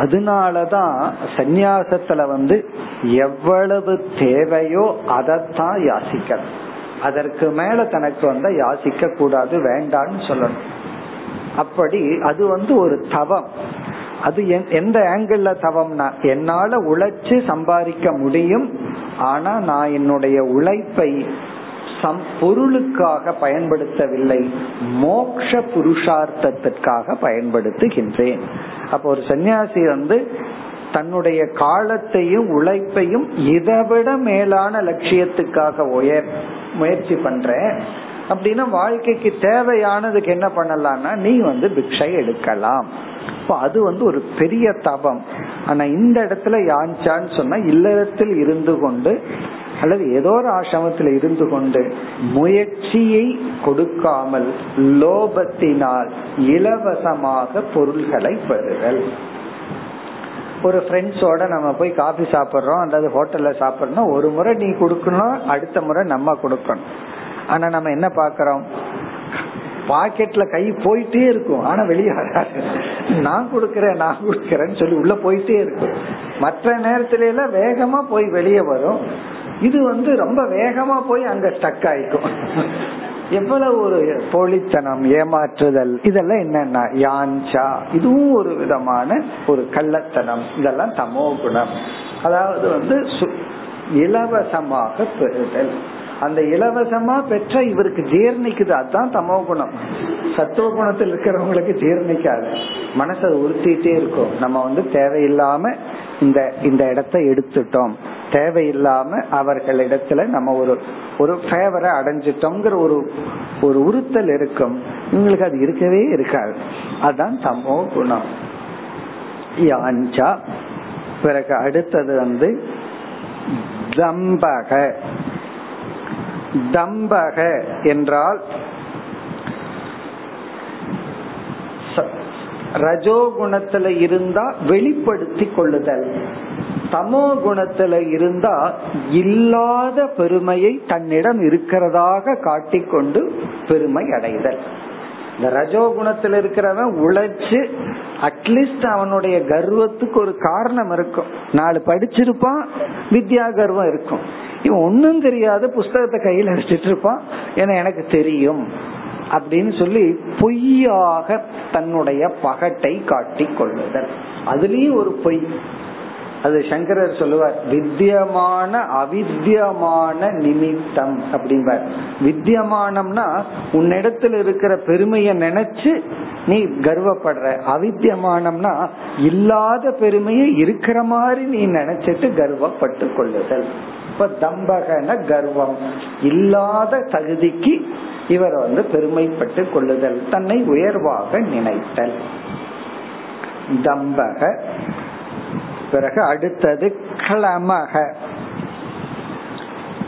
Speaker 1: அதனாலதான் சந்நியாசத்துல வந்து எவ்வளவு தேவையோ அதைத்தான் யாசிக்கணும். அதற்கு மேல தனக்கு வந்து யாசிக்க கூடாது வேண்டான்னு சொல்லணும். அப்படி அது வந்து ஒரு தவம். அது எந்த ஆங்கிள் தவம்னா என்னால உழைச்சு சம்பாதிக்க முடியும் ஆனா நான் என்னுடைய உழைப்பை சம் பொருளுக்காக பயன்படுத்தவில்லை. மோக்ஷ புருஷார்த்தத்திற்காக பயன்படுத்துகின்றேன். அப்ப ஒரு சன்னியாசி வந்து தன்னுடைய காலத்தையும் உழைப்பையும் இதைவிட மேலான லட்சியத்துக்காக உயர் முயற்சி பண்றேன். அப்படின்னா வாழ்க்கைக்கு தேவையானதுக்கு என்ன பண்ணலாம்னா நீ வந்து பிக்ஷை எடுக்கலாம். இப்போ அது வந்து ஒரு பெரிய தபம். ஆனா இந்த இடத்துல யாஞ்சான்னு சொன்னா இல்லறத்தில் இருந்து கொண்டு அல்லது ஏதோ ஒரு ஆசிரமத்தில் இருந்து கொண்டு முயற்சியை கொடுக்காமல் லோபத்தினால் இலவசமாக பொருள்களை பெறுதல். ஒரு ஃப்ரெண்ட்ஸோட நம்ம போய் காஃபி சாப்பிட்றோம் அல்லது ஹோட்டல்ல சாப்பிட்றோம் ஒரு முறை நீ கொடுக்கணும் அடுத்த முறை நம்ம கொடுக்கணும். ஆனா நம்ம என்ன பாக்குறோம் பாக்கெட்ல கை போயிட்டே இருக்கும். ஆனா வெளியே வராது. நான் கொடுக்கறேன் நான் கொடுக்கறேன்னு சொல்லி உள்ள போயிட்டே இருக்கும். மற்ற நேரத்துல எல்லாம் வேகமா போய் வெளியே வரும். இது வந்து ரொம்ப வேகமா போய் அங்க ஸ்டக் ஆயிக்கும். எவ்வளவு ஒரு போலித்தனம் ஏமாற்றுதல் இதெல்லாம் என்னன்னா யான்சா இதுவும் ஒரு விதமான ஒரு கள்ளத்தனம். இதெல்லாம் தமோ குணம். அதாவது வந்து இலவசமாக பெறுதல். அந்த இலவசமா பெற்ற இவருக்கு ஜீர்ணிக்குது அதுதான் தமோ குணம். சத்துவ குணத்தில் இருக்கிறவங்களுக்கு ஜீர்ணிக்காது. மனசை உறுத்திட்டே இருக்கும். நம்ம வந்து தேவையில்லாம இந்த இந்த இடத்த எடுத்துட்டோம். தேவையில்லாம அவர்களிடத்துல நம்ம ஒரு ஒரு ஃபேவரை அடைஞ்சிட்டோங்கிற ஒரு ஒரு உறுத்தல் இருக்கும். இவங்களுக்கு அது இருக்கவே இருக்காது. அதுதான் சமோ குணம். யாஞ்சா. பிறகு அடுத்தது வந்து தம்பக. தம்பக என்றால் ரஜோகுணத்துல இருந்தா வெளிப்படுத்தி கொள்ளுதல். தமோ குணத்துல இருந்தா இல்லாத பெருமையை தன்னிடம் இருக்கிறதாக காட்டிக்கொண்டு பெருமை அடைதல். இந்த ரஜோ குணத்துல இருக்கிறவன் உழைச்சு அட்லீஸ்ட் அவனுடைய கர்வத்துக்கு ஒரு காரணம் இருக்கும். நாலு படிச்சிருப்பான் வித்யா கர்வம் இருக்கும். இவன் ஒன்னும் தெரியாத புஸ்தகத்தை கையில் அடிச்சிட்டு இருப்பான். ஏன்னா எனக்கு தெரியும் அப்படின்னு சொல்லி பொய்யாக தன்னுடைய பகட்டை காட்டி கொள்ளுதல் அதுலயும் ஒரு பொய். அது சங்கரர் சொல்லுவார் வித்தியமான அவித்தியமான நிமித்தம் அப்படிம்பார். வித்தியமானம்னா உன்னிடத்துல இருக்கிற பெருமையை நினைச்சு நீ கர்வப்படுற. அவித்தியமானம்னா இல்லாத பெருமையை இருக்கிற மாதிரி நீ நினைச்சிட்டு கர்வப்பட்டு கொள்ளுதல். இப்ப தம்பகன கர்வம். இல்லாத தகுதிக்கு இவர் வந்து பெருமைப்பட்டு கொள்ளுதல். தன்னை உயர்வாக நினைத்தல். தம்பக பிறகு அடுத்தது கிளமக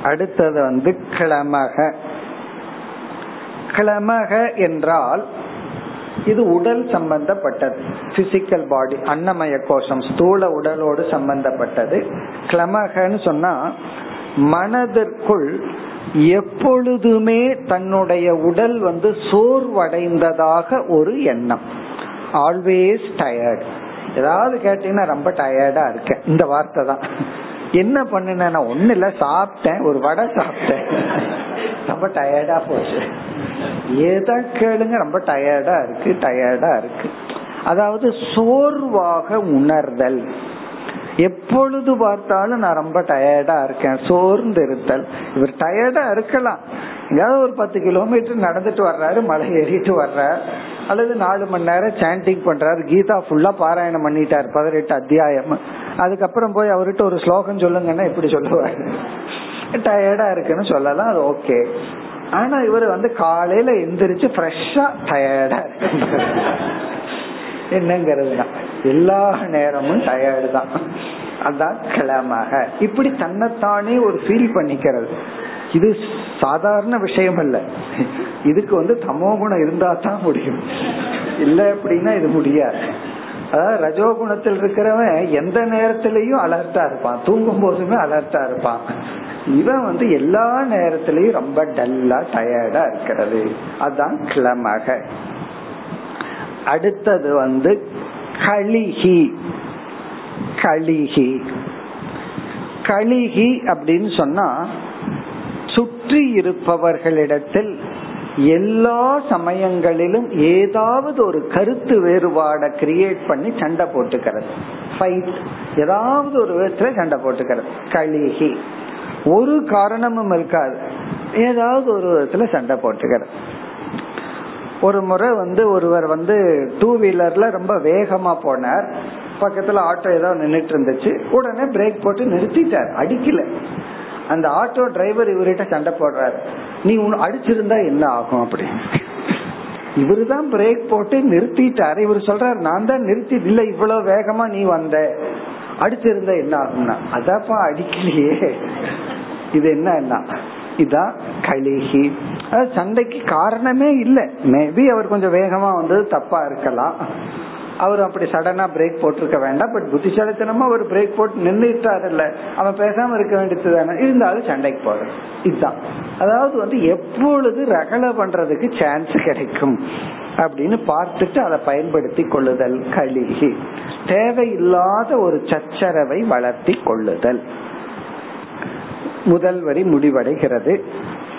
Speaker 1: அடுத்தது வந்து கிளமக கிளமக என்றால் இது உடல் சம்பந்தப்பட்டது. பிசிக்கல் பாடி அன்னமய கோஷம் ஸ்தூல உடலோடு சம்பந்தப்பட்டது. கிளமகன்னு சொன்னா மனதிற்குள் எப்பொழுதுமே தன்னுடைய உடல் வந்து சோர்வடைந்ததாக ஒரு எண்ணம். ஆல்வேஸ் டயர்ட் ஏதாவது கேட்டீங்கன்னா ரொம்ப டயர்டா இருக்கேன். இந்த வார்த்தை தான். என்ன பண்ணுன ஒண்ணு இல்ல சாப்பிட்டேன். ஒரு வடை சாப்பிட்டேன். ரொம்ப டயர்டா போச்சு. ஏதா கேளுங்க ரொம்ப டயர்டா இருக்கு டயர்டா இருக்கு. அதாவது சோர்வாக உணர்தல். எப்பொழுது பார்த்தாலும் நான் ரொம்ப டயர்டா இருக்கேன். சோர்ந்து இருத்தல் இவர் டயர்டா இருக்கலாம். ஏதாவது ஒரு பத்து கிலோமீட்டர் நடந்துட்டு வர்றாரு மலை ஏறிட்டு வர்றாரு. அல்லது நாலு மணி நேரம் சாண்டிங் பண்றாரு. கீதா ஃபுல்லா பாராயணம் பண்ணிட்டார். பதினெட்டு அத்தியாயம். அதுக்கப்புறம் போய் அவர்கிட்ட ஒரு ஸ்லோகம் சொல்லுங்கன்னா எப்படி சொல்லுவாரு. டயர்டா இருக்குன்னு சொல்லலாம். அது ஓகே ஆனா இவர் வந்து காலையில எந்திரிச்சு ஃப்ரெஷ்ஷா டயர்டா தான். எல்லா நேரமும் டயர்டு தான். அதான் கிளமாக இப்படி தன்னைத்தானே ஒரு ஃபீல் பண்ணிக்கிறது. இது சாதாரண விஷயம் அல்ல இதுக்கு வந்து தமோ குணம் இருந்தா தான் முடியும். இல்ல அப்படின்னா இது முடியாது. அதாவது ரஜோகுணத்தில் இருக்கிறவன் எந்த நேரத்திலையும் அலர்ட்டா இருப்பான். தூங்கும் போதுமே அலர்ட்டா இருப்பான். இவன் வந்து எல்லா நேரத்திலையும் ரொம்ப டல்லா டயர்டா இருக்கிறது. அதுதான் கிளமக. அடுத்தது வந்து கலிகி. கலிகி. கலிகி அப்படின்னு சொன்னா சுற்றி இருப்பவர்களிடத்தில் எல்லா சமயங்களிலும் ஏதாவது ஒரு கருத்து வேறுபாட கிரியேட் பண்ணி சண்டை போட்டுக்கிறது. ஃபைட் ஏதாவது ஒரு விதத்துல சண்டை போட்டுக்கிறது. கழுகி. ஒரு காரணமும் இருக்காது. ஏதாவது ஒரு விதத்துல சண்டை போட்டுக்கிறது. ஒரு முறை வந்து ஒருவர் வந்து டூ வீலர்ல ரொம்ப வேகமா போனார். பக்கத்துல ஆட்டோ ஏதோ நின்றுட்டு இருந்துச்சு. உடனே பிரேக் போட்டு நிறுத்திட்டார். அடிக்கல. அந்த ஆட்டோ டிரைவர் இவர்கிட்ட சண்டை போடுறாரு. நீ உன் அடிச்சிருந்தா என்ன ஆகும் அப்படின்னு இவரு தான் பிரேக் போட்டு நிறுத்திட்டாரு. இவர் சொல்றாரு நான் தான் நிறுத்தி இல்ல இவ்வளவு வேகமா நீ வந்த. அடிச்சிருந்தா என்ன ஆகும்னா? அதாப்பா அடிக்கலையே. இது என்ன இதான் கலிகி. சண்டைக்கு காரணமே இல்லை. மேபி அவர் கொஞ்சம் வேகமா வந்தது தப்பா இருக்கலாம். அவர் அப்படி சடனா பிரேக் போட்டிருக்க வேண்டாம். பட் புத்திசாலித்தனமா அவர் பிரேக் போட்டு நின்றுட்டாருல்ல அவன் பேசாம இருக்க வேண்டியது தானே. இருந்தாலும் சண்டைக்கு போறது. இதுதான். அதாவது வந்து எப்பொழுது ரகல பண்றதுக்கு சான்ஸ் கிடைக்கும் அப்படின்னு பார்த்துட்டு அதை பயன்படுத்தி கொள்ளுதல் கழுகி. தேவையில்லாத ஒரு சச்சரவை வளர்த்தி கொள்ளுதல். முதல் வரி முடிவடைகிறது.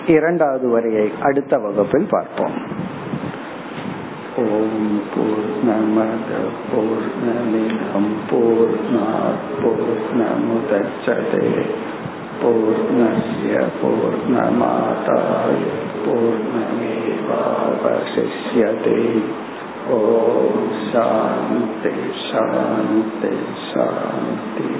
Speaker 1: இரண்டாவது வரியை அடுத்த வகுப்பில் பார்ப்போம். ஓம் பூர்ணமத பூர்ணமிதம் பூர்ணாத் பூர்ணமுதச்சதே பூர்ணஸ்ய பூர்ணமாதாய பூர்ணமேவாவசிஷ்யதே ஓம் சாந்தி சாந்தி சாந்தி